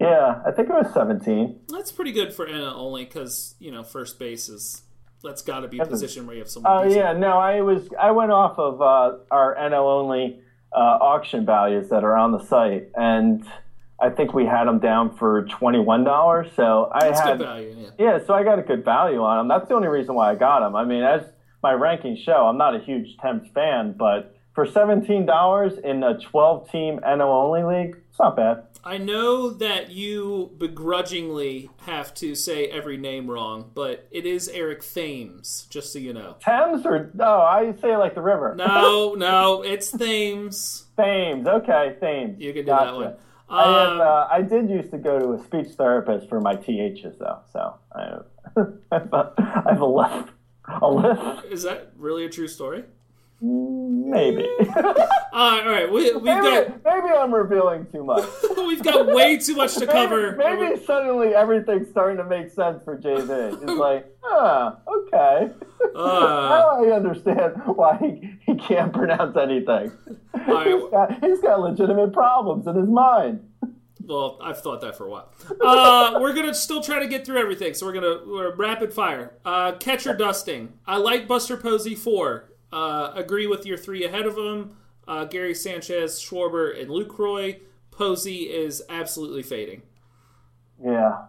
Yeah, I think it was seventeen. That's pretty good for NL only because you know first base is that's got to be a position where you have someone. Oh decent. yeah, no, I was I went off of uh, our NL only uh, auction values that are on the site, and I think we had them down for twenty one dollars. So I That's had value. Yeah. Yeah, so I got a good value on them. That's the only reason why I got them. I mean, as my rankings show, I'm not a huge Thames fan, but for $17 in a 12 team NL only league, it's not bad. I know that you begrudgingly have to say every name wrong, but it is Eric Thames, just so you know. Thames or, no? I say it like the river. No, no, it's Thames. Thames, okay, Thames. You can do Gotcha. that one. I, have, Um, uh, I did used to go to a speech therapist for my THs, though, so I, I have a, I have a left. A lift? is that really a true story? Maybe. All right, we, we've maybe, got maybe I'm revealing too much. we've got way too much to cover. Maybe, maybe suddenly everything's starting to make sense for JB. It's like, ah, okay. Uh, now I understand why he, he can't pronounce anything. right. He's, got, he's got legitimate problems in his mind. Well, I've thought that for a while. Uh, we're gonna still try to get through everything, so we're gonna we're rapid fire. Uh, catcher dusting. I like Buster Posey four. Uh, agree with your three ahead of him. Uh, Gary Sanchez, Schwarber, and Lucroy. Posey is absolutely fading. Yeah.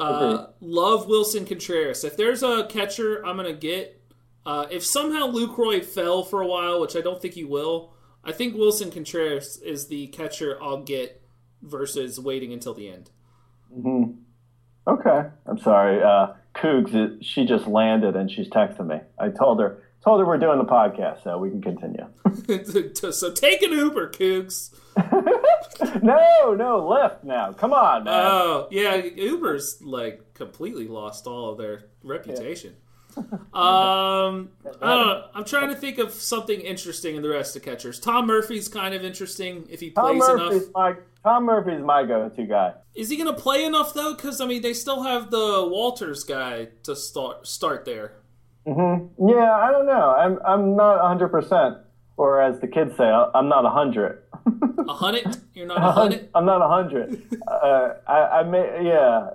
Uh, love Willson Contreras. If there's a catcher I'm gonna get, uh, if somehow Lucroy fell for a while, which I don't think he will, I think Willson Contreras is the catcher I'll get versus waiting until the end. Okay. I'm sorry. Uh, Cougs, she just landed and she's texting me. I told her told her we're doing the podcast, so we can continue. so take an Uber, Cougs. no, no, Lyft now. Come on, man. Oh yeah, Uber's like completely lost all of their reputation. Um, I don't know. I'm trying to think of something interesting in the rest of catchers. Tom Murphy's kind of interesting if he Tom plays enough. Murphy's my Tom Murphy's my go-to guy. Is he going to play enough though? Because I mean, they still have the Wolters guy to start start there. Yeah, I don't know. I'm I'm not 100, percent or as the kids say, I'm not 100. A hundred? You're not a hundred? I'm not a 100. uh, I I may, yeah.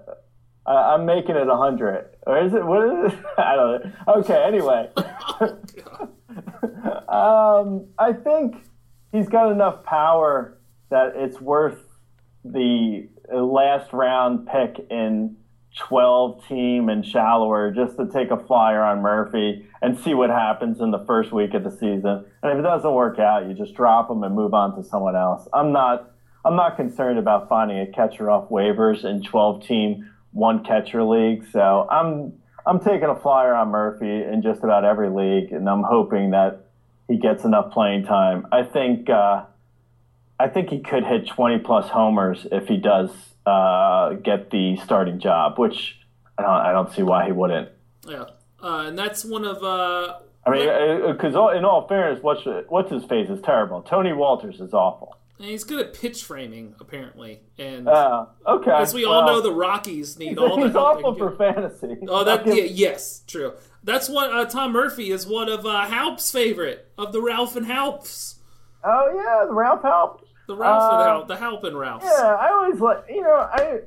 I, I'm making it a 100. Or is it? What is it? I don't know. Okay. Anyway, um, I think he's got enough power that it's worth the last round pick in 12 team and shallower just to take a flyer on Murphy and see what happens in the first week of the season. And if it doesn't work out, you just drop him and move on to someone else. I'm not I'm not concerned about finding a catcher off waivers in 12 team one catcher league. So I'm I'm taking a flyer on Murphy in just about every league, and I'm hoping that he gets enough playing time. I think uh, I think he could hit 20 plus homers if he does uh, get the starting job, which I don't, I don't see why he wouldn't. Yeah, uh, and that's one of uh, I mean, because in all fairness, what's what's his face is terrible. Tony Wolters is awful. and he's good at pitch framing apparently, and Uh, okay, as we all know, the Rockies need all the he's help awful for fantasy. Oh, that yeah, yes, true. That's what uh, Tom Murphy is one of uh, Halp's favorite of the Ralph and Halps. Oh yeah, the Ralph helped. The Ralph and Uh, Halp, the Halp and Ralphs. Yeah, I always like you know I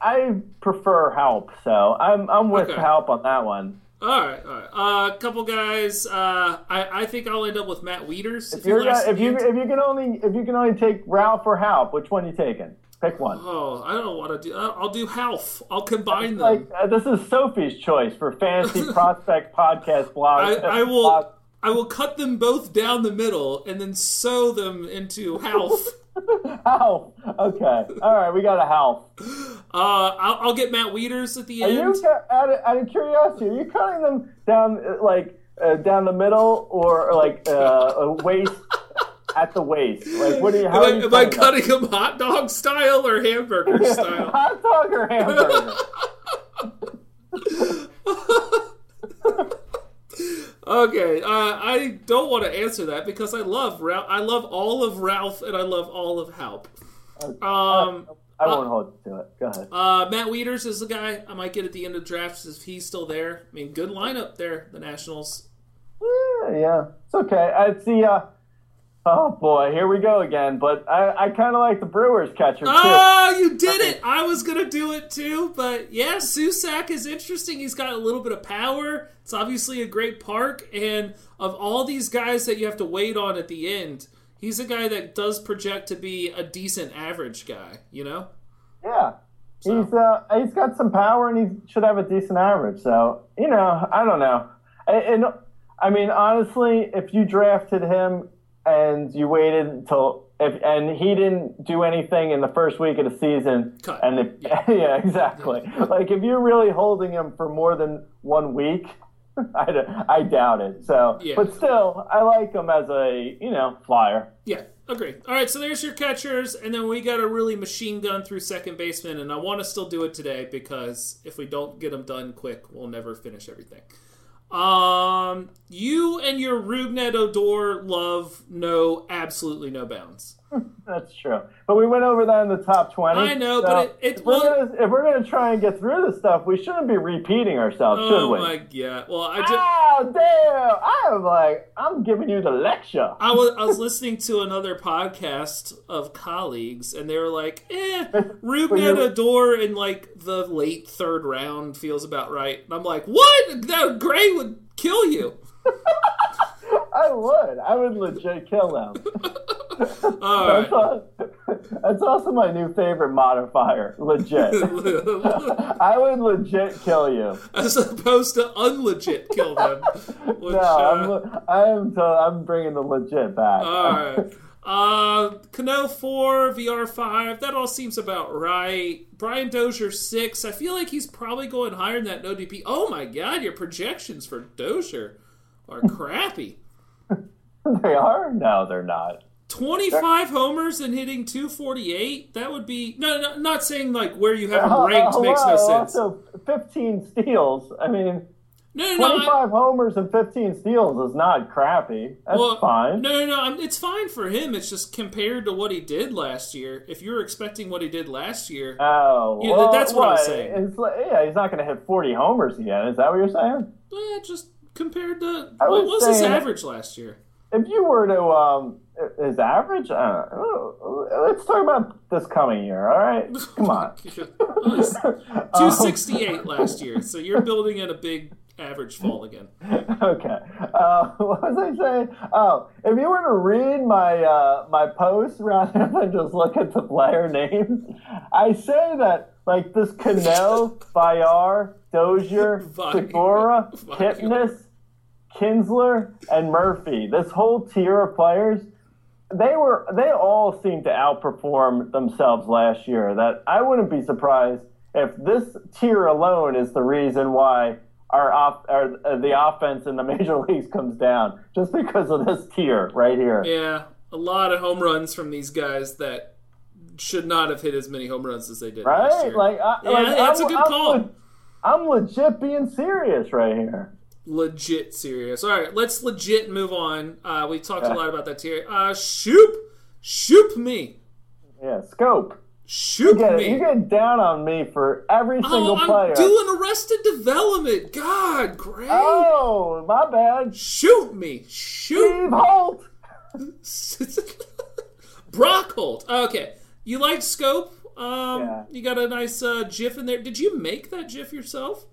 I prefer Halp, so I'm I'm with Okay. Halp on that one. All right, all right. A uh, couple guys. Uh, I, I think I'll end up with Matt Wieters. If you're lasts gonna, if you if you can only if you can only take Ralph or Halp, which one you taking? Pick one. Oh, I don't want to do. I'll I'll do Half. I'll combine them. Like uh, this is Sophie's choice for fantasy prospect podcast blog. I, I blog. I will cut them both down the middle and then sew them into Half. Half. Okay. All right. We got a half. Uh, I'll, I'll get Matt Wieters at the Are end. you out of, out of curiosity? Are you cutting them down like uh, down the middle or, like uh, a waist at the waist? Like what are you? How Am I, you am I cutting them hot dog style or hamburger style? Hot dog or hamburger? Okay, uh, I don't want to answer that because I love Ralph. I love all of Ralph and I love all of Halp. Um, I won't hold you to it. Go ahead. uh, Matt Wieters is the guy I might get at the end of drafts if he's still there. I mean, good lineup there, the Nationals. Yeah, yeah, it's okay. I see. Uh, oh boy, here we go again. But I, I kind of like the Brewers catcher too. Oh, you did it! I was gonna do it too, but yeah, Susac is interesting. He's got a little bit of power. It's obviously a great park, and of all these guys that you have to wait on at the end, he's a guy that does project to be a decent average guy. You know? Yeah. He's uh he's got some power and he should have a decent average. So you know I don't know. And I mean honestly, if you drafted him and you waited until if and he didn't do anything in the first week of the season, Cut. and if, yeah. exactly. like if you're really holding him for more than one week. I, I doubt it. So, Yeah. but still, I like him as a you know flyer. Yeah, agree. All right, so there's your catchers, and then we got a really machine gun through second baseman, and I want to still do it today because if we don't get them done quick, we'll never finish everything. Um, you and your Rougned Odor love know absolutely no bounds. That's true. But we went over that in the top 20. I know, so but it- it if, we're was- gonna, if we're going to try and get through this stuff, we shouldn't be repeating ourselves, should we? Oh my god! Well, I just. Oh, damn. I am like, I'm giving you the lecture. I was, I was listening to another podcast of colleagues, and they were like, "Eh, Rougned Odor in like the late third round feels about right." And I'm like, "What? That Grey would kill you." I would. I would legit kill them. That's, that's also my new favorite modifier. Legit. I would legit kill you. As opposed to unlegit kill them. Which, No, uh, I'm, le- I am. To, I'm bringing the legit back. all right. Uh, Cano four, VR five. That all seems about right. Brian Dozier six. I feel like he's probably going higher than that in ADP. Oh my god, your projections for Dozier are crappy. they are? No, they're not. 25 homers and hitting 248 that would be no, no not saying like where you have him ranked uh, makes no sense Also, 15 steals. I mean, no no no I- 25 homers and 15 steals is not crappy. That's well, fine. no no no I'm, it's fine for him it's just compared to what he did last year if you're expecting what he did last year Oh, Yeah, well, that's what I'm saying. It's like, yeah, he's not going to hit 40 homers again. Is that what you're saying? eh, just compared to I what was was his average last year If you were to, um, his average, uh, let's talk about this coming year, all right? Come on. Well, he's 268 last year so you're building in a big average fall again okay. Uh, what was I saying? Oh, if you were to read my uh, my post rather than just look at the player names, I say that like this Cano, Bayar, Dozier, Segura, Kipnis, Kinsler, and Murphy. This whole tier of players, they were they all seemed to outperform themselves last year. That I wouldn't be surprised if this tier alone is the reason why our, off, our uh, the offense in the major leagues comes down, just because of this tier right here. Yeah, a lot of home runs from these guys that should not have hit as many home runs as they did last Right? year. Like, I, Yeah, like that's I'm, a good I'm call. I'm legit being serious right here. Legit serious. All right, let's legit move on. Uh, we talked a lot about that tier. Uh, shoop, shoop me, Yeah, scope. Shoot You me. you get down on me for every single oh, I'm player. doing Arrested Development. God, great. oh, my bad. Shoot me, shoot. Steve Holt. Brock Holt. Okay, you like Schoop? Um, Yeah. You got a nice uh, GIF in there. Did you make that GIF yourself?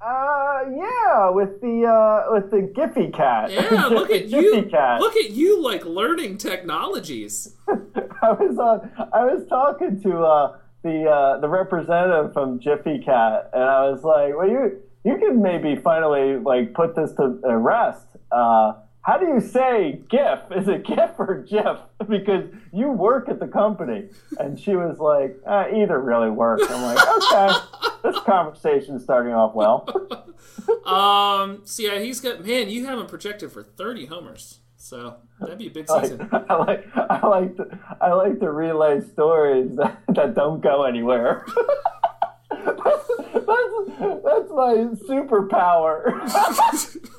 Uh, yeah, with the uh, with the Giphy cat. Yeah, look at you. cat. Look at you, like learning technologies. I was on. I was talking to uh, the uh, the representative from Jiffy Cat, and I was like, "Well, you you can maybe finally like put this to rest." Uh, how do you say GIF? Is it GIF or GIF? Because you work at the company. And she was like, uh, either really works. I'm like, okay, this conversation's starting off well. um, so yeah, he's got man. You have him projected for 30 homers, so that'd be a big season. I like I like to, I like to relay stories that, that don't go anywhere. that's, that's, that's my superpower.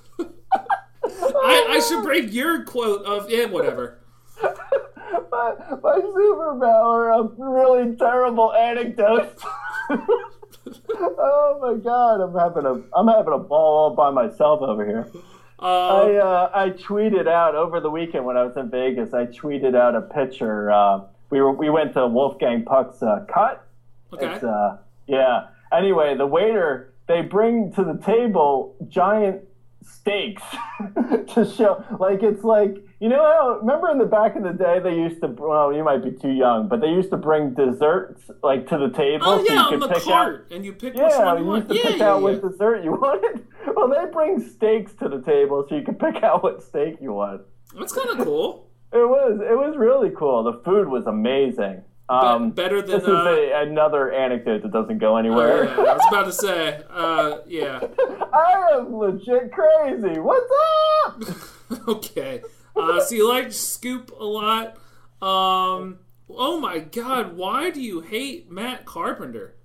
I, I should break your quote of yeah, whatever. my, my superpower of really terrible anecdotes. oh my god, I'm having a I'm having a ball all by myself over here. Uh, I uh, I tweeted out over the weekend when I was in Vegas. I tweeted out a picture. Uh, we were we went to Wolfgang Puck's uh, cut. Okay. It's, uh, yeah. Anyway, the waiter they bring to the table giant steaks to show like it's like you know how remember in the back in the day they used to well you might be too young but they used to bring desserts like to the table oh so yeah you on the pick cart out and you pick yeah which one you you want. used to yeah pick yeah, out yeah. what dessert you wanted. Well they bring steaks to the table so you can pick out what steak you want. That's kind of cool. It was it was really cool. The food was amazing um, better than, this is uh, a, another anecdote that doesn't go Oh, anywhere yeah, I was about to say, uh, yeah. I am legit crazy. What's up? okay. Uh, so you like Schoop a lot. Um, oh my God, why do you hate Matt Carpenter?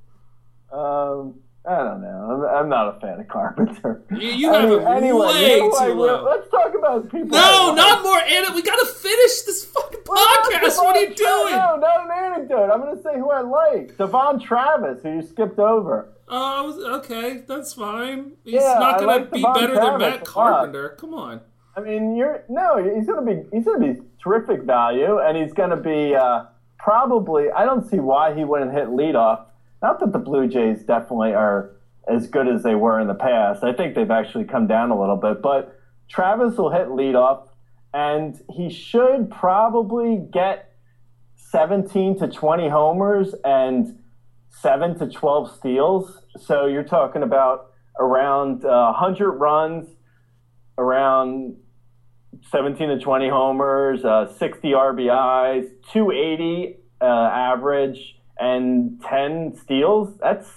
Um, I don't know. I'm, I'm not a fan of Carpenter. You, you have him anyway, way you know too low. Let's talk about people. No, not more Anna. We gotta finish this fucking podcast. What are you doing? No, not an anecdote. I'm going to say who I like. Devon Travis, who you skipped over. Oh, okay, that's fine. He's Yeah, not I gonna like be Devon better than Travis Matt. Carpenter. Come on. I mean, you're no, he's going to be he's going to be terrific value, and he's going to be uh, probably. I don't see why he wouldn't hit leadoff. Not that the Blue Jays definitely are as good as they were in the past. I think they've actually come down a little bit, but Travis will hit leadoff, and he should probably get 17 to 20 homers and 7 to 12 steals. So you're talking about around uh, 100 runs, around 17 to 20 homers, uh, 60 RBIs, 280 uh, average, and 10 steals. That's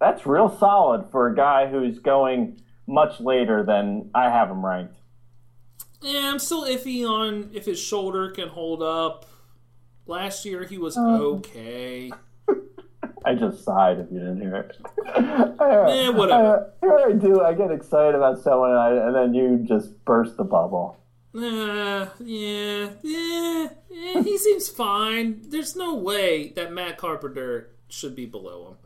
that's real solid for a guy who's going much later than I have him ranked. Yeah, I'm still iffy on if his shoulder can hold up. Last year he was Um, okay. I just sighed if you didn't hear it. Eh, whatever. I, here I do. I get excited about someone, and, I, and then you just burst the bubble. Uh, yeah, yeah, yeah, he seems fine. There's no way that Matt Carpenter should be below him.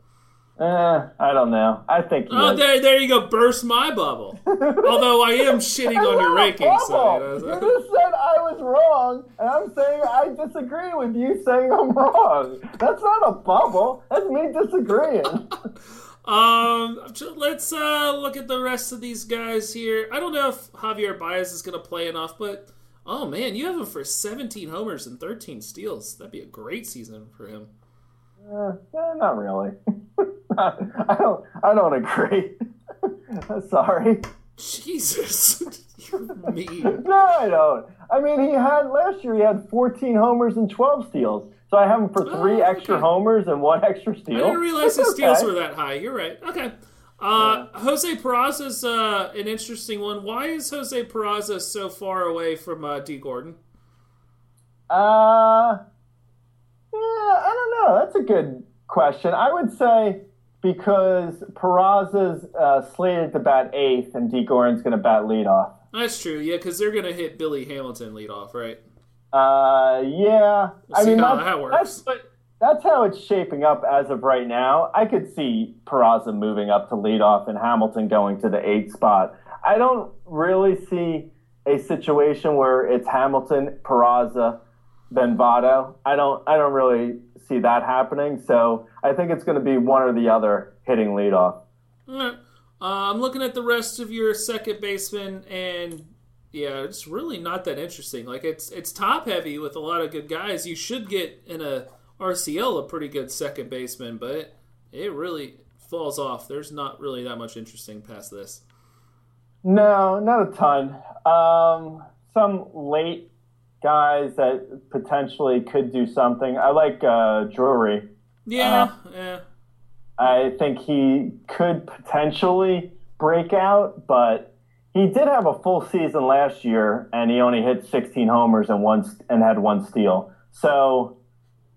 Eh, I don't know. I think. Oh, is. there, there you go. Burst my bubble. Although I am shitting on your not a rankings. bubble. So, You you just said I was wrong, and I'm saying I disagree with you saying I'm wrong. That's not a bubble. That's me disagreeing. um, let's uh, look at the rest of these guys here. I don't know if Javier Baez is going to play enough, but oh man, you have him for 17 homers and 13 steals. That'd be a great season for him. Eh, eh, not really. I don't. I don't agree. Sorry. Jesus, you're mean. No, I don't. I mean, he had last year. He had 14 homers and 12 steals. So I have him for three Oh, extra okay. homers and one extra steal. I didn't realize his That's steals okay. were that high. You're right. Okay. Uh, Jose Peraza's uh, an interesting one. Why is Jose Peraza so far away from uh, Dee Gordon? Uh, yeah, I don't know. That's a good question. I would say because Peraza's uh, slated to bat eighth and Dee Gordon's going to bat leadoff. That's true. Yeah, because they're gonna hit Billy Hamilton leadoff, right? Uh, yeah. I see mean, how that's, that works. That's, that's how it's shaping up as of right now. I could see Peraza moving up to leadoff and Hamilton going to the eighth spot. I don't really see a situation where it's Hamilton, Peraza, then Votto. I don't. I don't really see that happening. So I think it's going to be one or the other hitting leadoff. All right. Uh, I'm looking at the rest of your second baseman, and yeah, it's really not that interesting. Like it's it's top heavy with a lot of good guys. You should get in a RCL a pretty good second baseman, but it, really falls off. There's not really that much interesting past this. No, not a ton. Um, some late guys that potentially could do something. I like uh, Drury. Yeah, yeah. I think he could potentially break out, but he did have a full season last year, and he only hit 16 homers and one and had one steal. So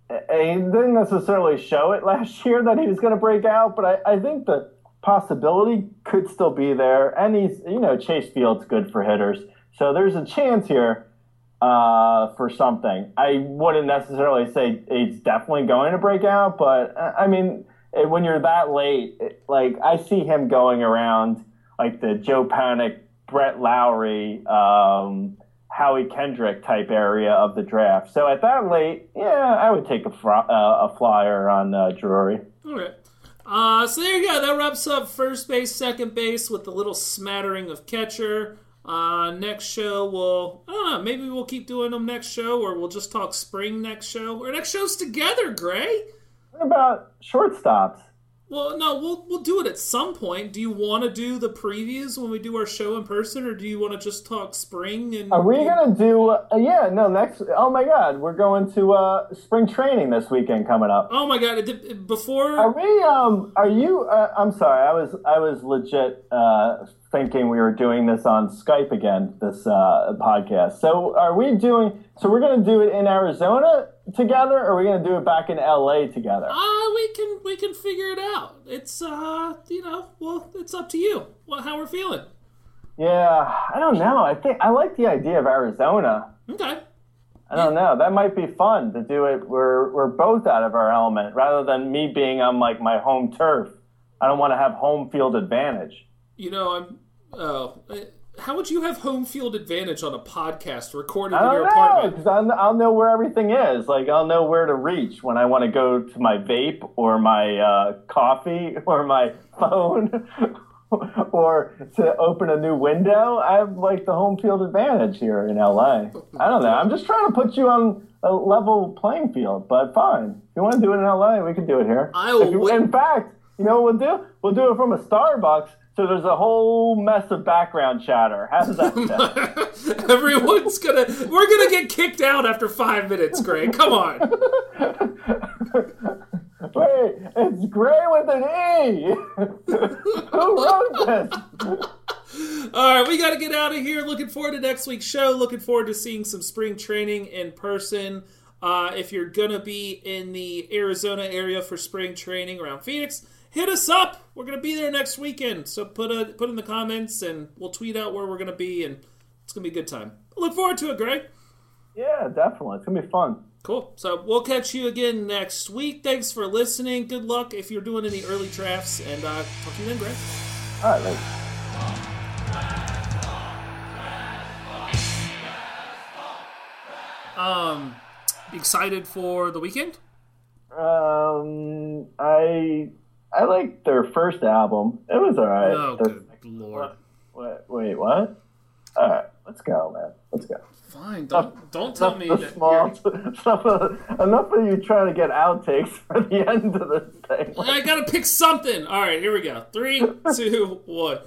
he didn't necessarily show it last year that he was going to break out, but I, I think the possibility could still be there. And he's, you know, Chase Field's good for hitters, so there's a chance here uh, for something. I wouldn't necessarily say he's definitely going to break out, but I mean, when you're that late, it, like I see him going around like the Joe Panik, Brett Lawrie, um, Howie Kendrick type area of the draft. So at that late, yeah, I would take a, fr- uh, a flyer on uh, Drury. All right. Uh, so there you go. That wraps up first base, second base with a little smattering of catcher. Uh, next show, we'll, I don't know, maybe we'll keep doing them next show, or we'll just talk spring next show. Or next show's together, Grey. What about shortstops? Well, no, we'll we'll do it at some point. Do you want to do the previews when we do our show in person, or do you want to just talk spring? And Are we gonna do? Uh, yeah, no. Next. Oh my God, we're going to uh, spring training this weekend coming up. Oh my god! Before Are we? Um. Are you? Uh, I'm sorry. I was. I was legit uh, thinking we were doing this on Skype again. This uh, podcast. So are we doing? So we're gonna do it in Arizona together, or are we gonna do it back in LA together? Uh, we can we can figure it out. It's uh, you know, well, it's up to you. Well, how we're feeling. Yeah. I don't know. I think I like the idea of Arizona. Okay. I don't know. That might be fun to do it. We're we're both out of our element, rather than me being on like my home turf. I don't want to have home field advantage. You know, I'm. Oh, how would you have home field advantage on a podcast recorded I in your know apartment? because I'll, I'll know where everything is. Like I'll know where to reach when I want to go to my vape or my uh, coffee or my phone or to open a new window. I have like the home field advantage here in LA. I don't know. I'm just trying to put you on a level playing field, but fine. If you want to do it in LA, we can do it here. I will If you- wait- in fact, you know what we'll do? We'll do it from a Starbucks. So there's a whole mess of background chatter. How does that sound? Everyone's gonna. We're gonna get kicked out after five minutes, Greg. Come on. Wait, it's Grey with an E. Who wrote this? All right, we got to get out of here. Looking forward to next week's show. Looking forward to seeing some spring training in person. Uh, if you're gonna be in the Arizona area for spring training around Phoenix, hit us up. We're gonna be there next weekend. So put a put in the comments, and we'll tweet out where we're gonna be, and it's gonna be a good time. Look forward to it, Greg. Yeah, definitely. It's gonna be fun. Cool. So we'll catch you again next week. Thanks for listening. Good luck if you're doing any early drafts, and uh, talk to you then, Greg. All right, thanks. Um, excited for the weekend? Um, I I liked their first album. It was all right. Oh, Their- good lord. Wait, wait, what? All right, let's go, man. Let's go. Fine. Don't don't tell me that. small, you're- enough of, enough of you trying to get outtakes for the end of this thing. I gotta pick something. All right, here we go. Three, two, one.